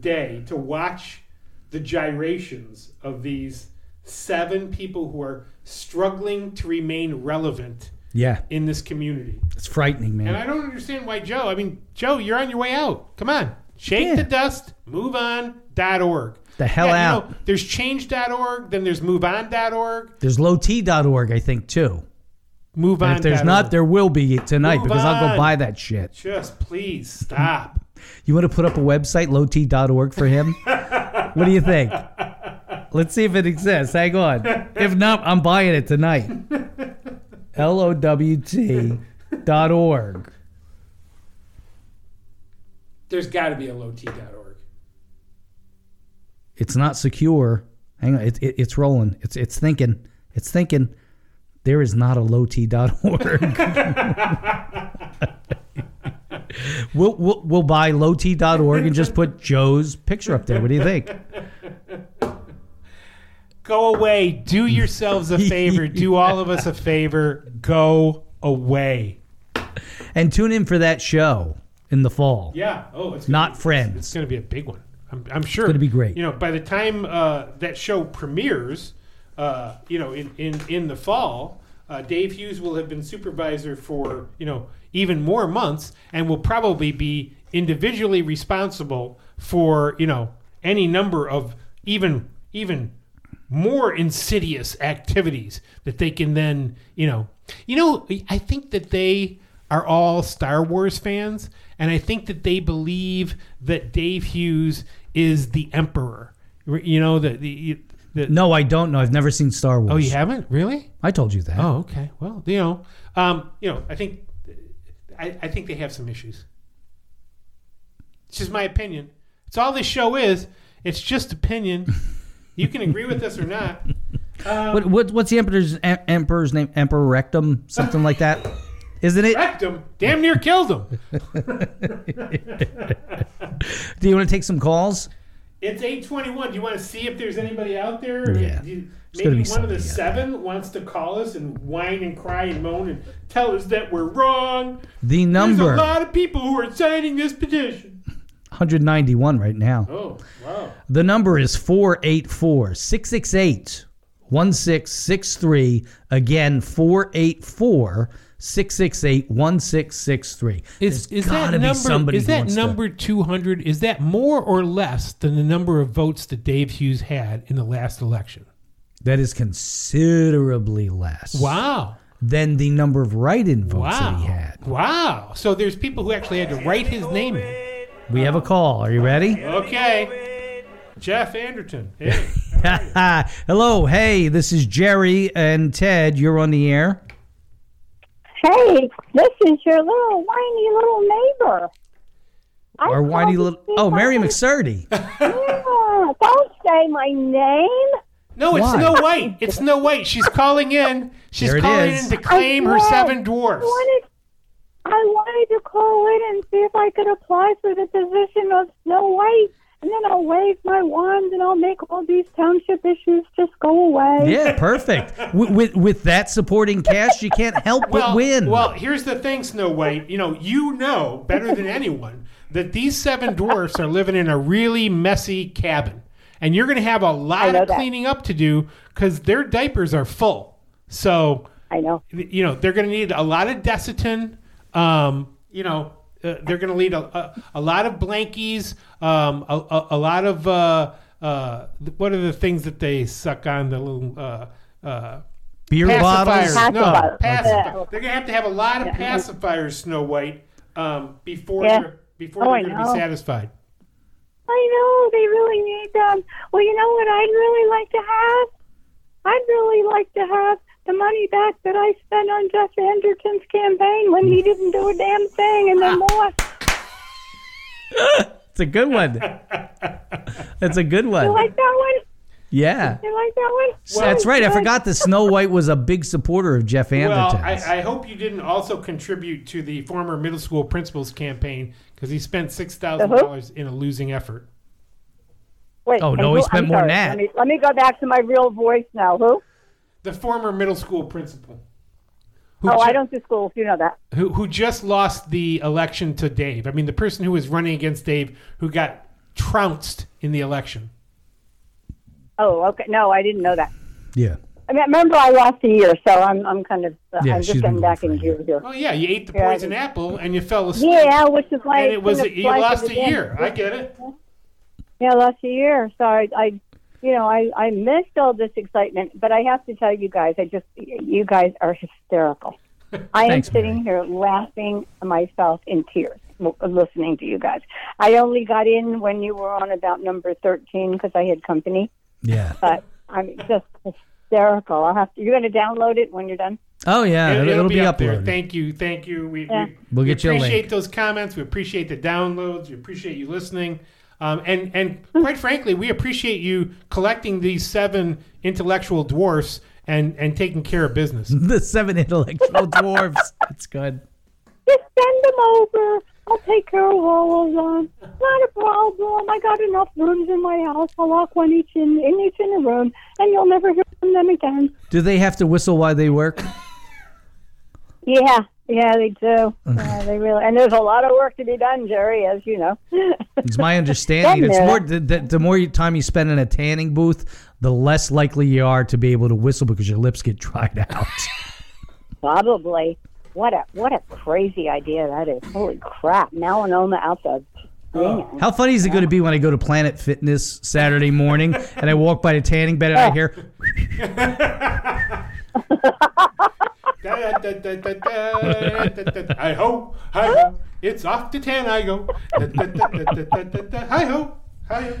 day to watch the gyrations of these seven people who are struggling to remain relevant Yeah, in this community. it's frightening, man. And I don't understand why Joe. I mean, Joe, you're on your way out. Come on. Shake Yeah. the dust, move on. Dot org. The hell you out. know, there's change.org, then there's moveon.org, There's lowt.org, I think, too. move on. And if there's not, there will be tonight Move because I'll go buy that shit. Just please stop. You want to put up a website, lowt.org, for him? what do you think? Let's see if it exists. Hang on. If not, I'm buying it tonight. L O W T dot org. There's got to be a lowt.org. It's not secure. Hang on. It, it, it's rolling. It's it's thinking. It's thinking. There is not a lowt.org. we'll, we'll, we'll buy lowt.org and just put Joe's picture up there. What do you think? Go away. Do yourselves a favor. Do all of us a favor. Go away. And tune in for that show in the fall. Yeah. Oh, it's Not be, Friends. It's, going to be a big one. I'm, I'm sure. gonna be great. You know, by the time uh, that show premieres, uh, you know, in in in the fall, uh, Dave Hughes will have been supervisor for you know even more months, and will probably be individually responsible for you know any number of even even more insidious activities that they can then you know you know i think that they are all star wars fans and i think that they believe that dave hughes is the emperor. You know the the, the No, I don't know. I've never seen Star Wars. oh you haven't? Really? I told you that. oh okay. Well you know um you know i think i, I think they have some issues. It's just my opinion. It's all this show is. It's just opinion. You can agree with this or not. What, what, what's the emperor's em- emperor's name? Emperor Rectum, something like that, isn't it? wrecked him damn near killed him Do you want to take some calls? It's eight twenty one. Do you want to see if there's anybody out there? Yeah. You- maybe one of the seven wants to call us and whine and cry and moan and tell us that we're wrong. The number. There's a lot of people who are signing this petition. 191 right now. Oh, wow. The number is 484 668 1663. Again, 484 668 1663. Is, is that number, is that number 200, is that more or less than the number of votes that Dave Hughes had in the last election? that is considerably less Wow. than the number of write in votes that he had. Wow. So there's people who actually had to write his name in. We have a call. Are you ready? Okay. Jeff Anderton. Hey. Hello. Hey, this is Jerry and Ted. You're on the air. Hey, this is your little whiny little neighbor. I Our whiny little. Oh, if Mary could- McSurdy. Yeah, don't say my name. No, it's Why? Snow White. It's Snow White. She's calling in. She's There it calling is. in to claim her know. seven dwarfs. I wanted, I wanted to call in and see if I could apply for the position of Snow White, and then I'll wave my wand and I'll make all these township issues just go away. Yeah, perfect. with, with with that supporting cast, you can't help but Well, win. well, here's the thing, Snow White. You know, you know better than anyone that these seven dwarfs are living in a really messy cabin, and you're going to have a lot of that. cleaning up to do because their diapers are full. So I know. you know they're going to need a lot of Desitin. Um, you know uh, they're going to need a, a, a lot of blankies, um, a, a, a lot of uh, uh, what are the things that they suck on the little uh, uh, Beer pacifiers? bottles. No, Pacifiers. pacifiers. Yeah. They're going to have to have a lot of pacifiers, Snow White, um, before Yeah. they're before Oh, they're going to be satisfied. I know they really need them. Well, you know what I'd really like to have? I'd really like to have the money back that I spent on Jeff Anderton's campaign when he didn't do a damn thing and then lost. It's a good one. That's a good one. You like that one? Yeah. You like that one? That's right. I forgot that Snow White was a big supporter of Jeff Anderson. Well, I, I hope you didn't also contribute to the former middle school principal's campaign because he spent six thousand dollars uh-huh. in a losing effort. Wait. Oh, and no, he spent I'm more than sorry. that. Let me, let me go back to my real voice now. Who? The former middle school principal. Who Oh, ju- I don't do schools. You know that. Who, who just lost the election to Dave? I mean, the person who was running against Dave, who got trounced in the election. Oh, okay. No, I didn't know that. Yeah. I mean, remember I lost a year, so I'm I'm kind of uh, Yeah, I'm just been getting back for in gear here. Oh yeah, you ate the Yeah, apple and you fell asleep. Yeah, which is why and it was couldn't you lost a the dance. year. I get it. Yeah, last year. So I, I, you know, I I missed all this excitement, but I have to tell you guys, I just you guys are hysterical. I am Thanks, sitting here laughing myself in tears listening to you guys. I only got in when you were on about number thirteen because I had company, Yeah. but I'm just hysterical. I'll have to. You're going to download it when you're done. Oh yeah, It'll, it'll, it'll be, up there. uploaded. Thank you, thank you. We, Yeah. we, We'll we get you a appreciate link. those comments. We appreciate the downloads. We appreciate you listening. Um, and and quite frankly, we appreciate you collecting these seven intellectual dwarfs and and taking care of business. the seven intellectual dwarfs. That's good. Just send them over. I'll take care of all of them. Not a problem. I got enough rooms in my house. I'll lock one each in, in each in a room, and you'll never hear from them again. Do they have to whistle while they work? Yeah, yeah, they do. Yeah, they really. And there's a lot of work to be done, Jerry, as you know. It's my understanding. It's more the, the, the more time you spend in a tanning booth, the less likely you are to be able to whistle because your lips get dried out. Probably. What a what a crazy idea that is. Holy crap! Melanoma out the. How funny is it going to be when I go to Planet Fitness Saturday morning and I walk by the tanning bed and I hear, Da, da, da, da, da, da, da. Hi ho, hi ho. It's off to ten. I go. Da, da, da, da, da, da, da. Hi ho, hi ho.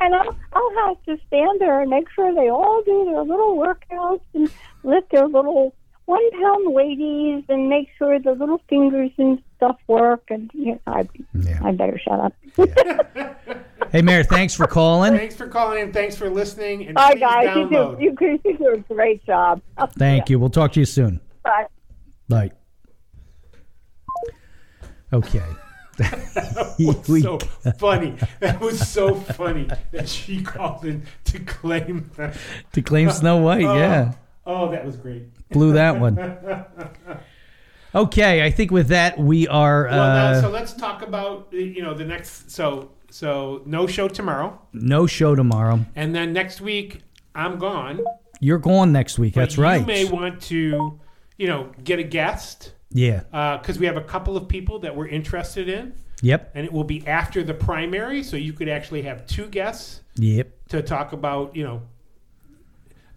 and I'll, I'll have to stand there and make sure they all do their little workouts and lift their little one pound weighties and make sure the little fingers and stuff work. And you know, I, Yeah. I better shut up. "Hey, Mayor, thanks for calling. Thanks for calling in. Thanks for listening. And Bye, guys. You do, you, do- you do a great job. Thank you. We'll talk to you soon. Bye. Bye." Okay. We- so funny. That was so funny that she called in to claim that. to claim Snow White, yeah, Oh, oh that was great. Blew that one. Okay, I think with that we are Well, now, uh, so let's talk about uh, you know the next. So so no show tomorrow, no show tomorrow. and then next week I'm gone. You're gone next week. That's right. You may want to you know get a guest yeah. because we have a couple of people that we're interested in, Yep. and it will be after the primary, so you could actually have two guests Yep. to talk about, you know,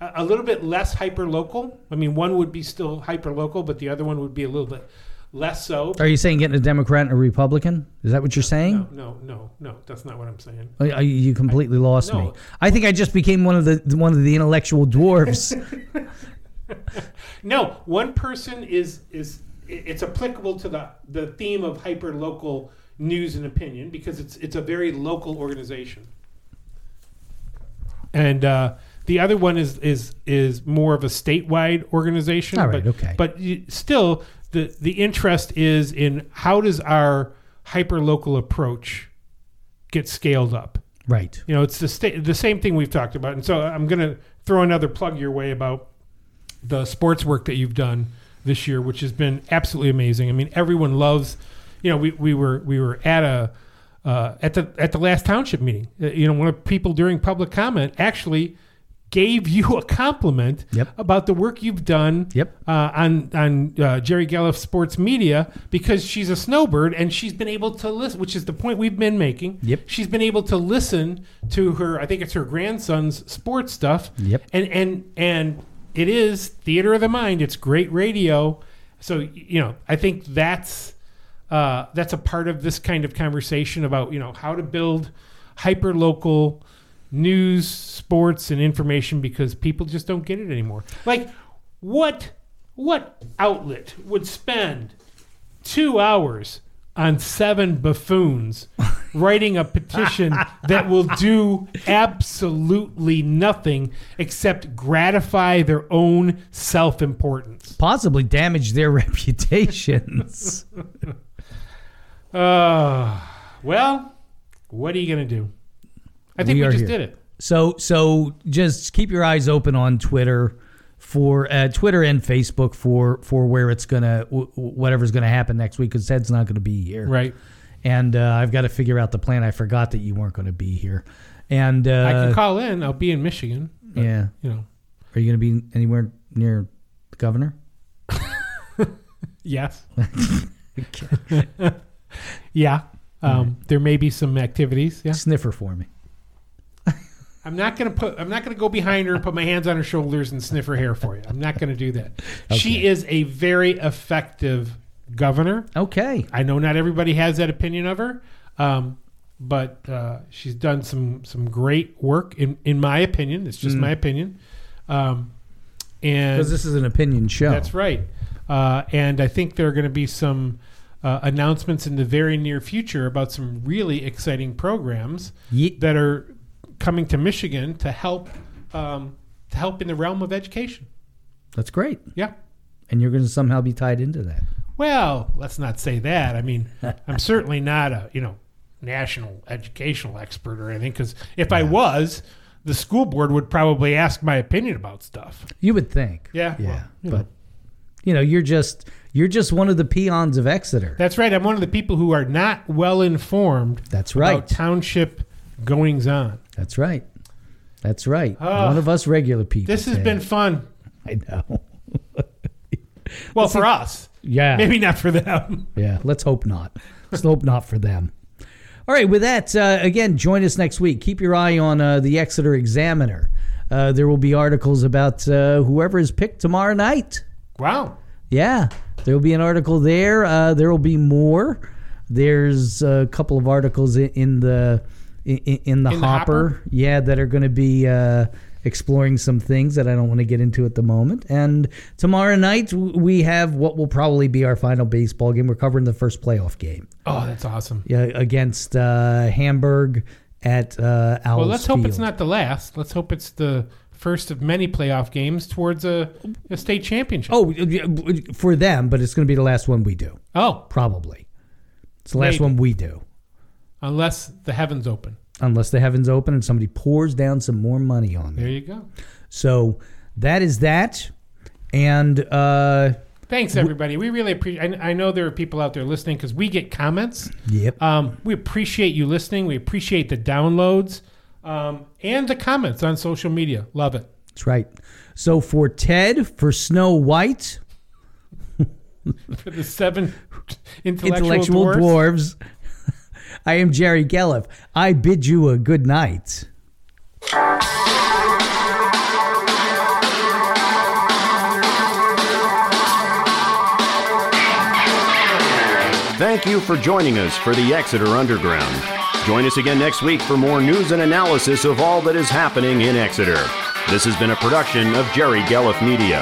a, little bit less hyper local. I mean, one would be still hyper local, but the other one would be a little bit less so. Are you saying getting a Democrat and a Republican? Is that what you're saying? No, no, no, no. That's not what I'm saying. You completely lost me. I think I just became one of the one of the intellectual dwarves. No, one person is is it's applicable to the the theme of hyper local news and opinion because it's it's a very local organization. And uh, the other one is is is more of a statewide organization. All right, but, okay. But you, still, the the interest is in how does our hyper local approach get scaled up. right. You know, it's the sta- the same thing we've talked about. And so I'm going to throw another plug your way about the sports work that you've done this year, which has been absolutely amazing. I mean, everyone loves. You know, we, we were we were at a uh, at the at the last township meeting. Uh, you know, one of people during public comment actually gave you a compliment Yep. about the work you've done Yep. uh, on on uh, Jerry Gelliff Sports Media because she's a snowbird and she's been able to listen, which is the point we've been making. Yep. She's been able to listen to her. I think it's her grandson's sports stuff. Yep. And and and it is theater of the mind. It's great radio. So you know, I think that's uh, that's a part of this kind of conversation about you know how to build hyper local news, sports, and information because people just don't get it anymore. Like, what what outlet would spend two hours on seven buffoons writing a petition that will do absolutely nothing except gratify their own self-importance? Possibly damage their reputations. Uh, well, what are you going to do? I think We we, just here. did it. So so just keep your eyes open on Twitter for uh, Twitter and Facebook for for where it's gonna w- whatever's gonna happen next week because Ted's not gonna be here. Right. And uh, I've got to figure out the plan. I forgot that you weren't going to be here. And uh, I can call in. I'll be in Michigan. but, Yeah. you know, Are you going to be anywhere near the governor? yes, yeah. Um, there may be some activities. Yeah, Sniffer for me. I'm not gonna put. I'm not gonna go behind her and put my hands on her shoulders and sniff her hair for you. I'm not gonna do that. She is a very effective governor. Okay. I know not everybody has that opinion of her, um, but uh, she's done some some great work in in my opinion. It's just my opinion, um, and Because this is an opinion show. that's right. Uh, and I think there are going to be some uh, announcements in the very near future about some really exciting programs Ye- that are coming to Michigan to help um, to help in the realm of education. That's great. Yeah. And you're going to somehow be tied into that. Well, let's not say that. I mean, I'm certainly not a you know national educational expert or anything. Because if I was, the school board would probably ask my opinion about stuff. You would think. Yeah, Yeah. well, you but know. you know, you're just you're just one of the peons of Exeter. That's right. I'm one of the people who are not well informed. That's about right. township goings on. That's right. That's right. Ah. one of us regular people. This has been fun. I know. Well, for us, Yeah. maybe not for them. Yeah, let's hope not. Let's hope not for them. All right, with that, uh, again, join us next week. Keep your eye on uh, the Exeter Examiner. Uh, there will be articles about uh, whoever is picked tomorrow night. Wow. Yeah, there will be an article there. Uh, there will be more. There's a couple of articles in, in the in, in the In the hopper, hopper? yeah, that are going to be uh, exploring some things that I don't want to get into at the moment. And tomorrow night we have what will probably be our final baseball game. We're covering the first playoff game Oh, that's awesome. yeah, against uh, Hamburg at uh, Owls Well, let's hope it's not the last. Let's hope it's the first of many playoff games towards a, a state championship. Oh, for them, but it's going to be the last one we do. Oh, Probably, it's the last Maybe. one we do. Unless the heavens open. unless the heavens open and somebody pours down some more money on There you go. So that is that. And uh, Thanks, everybody. We really appreciate. I, I know there are people out there listening because we get comments. yep, Um, we appreciate you listening. We appreciate the downloads um, and the comments on social media. Love it. that's right. So for Ted, for Snow White, For the seven intellectual, intellectual dwarfs. dwarves, I am Jerry Gelliff. I bid you a good night. Thank you for joining us for the Exeter Underground. Join us again next week for more news and analysis of all that is happening in Exeter. This has been a production of Jerry Gelliff Media.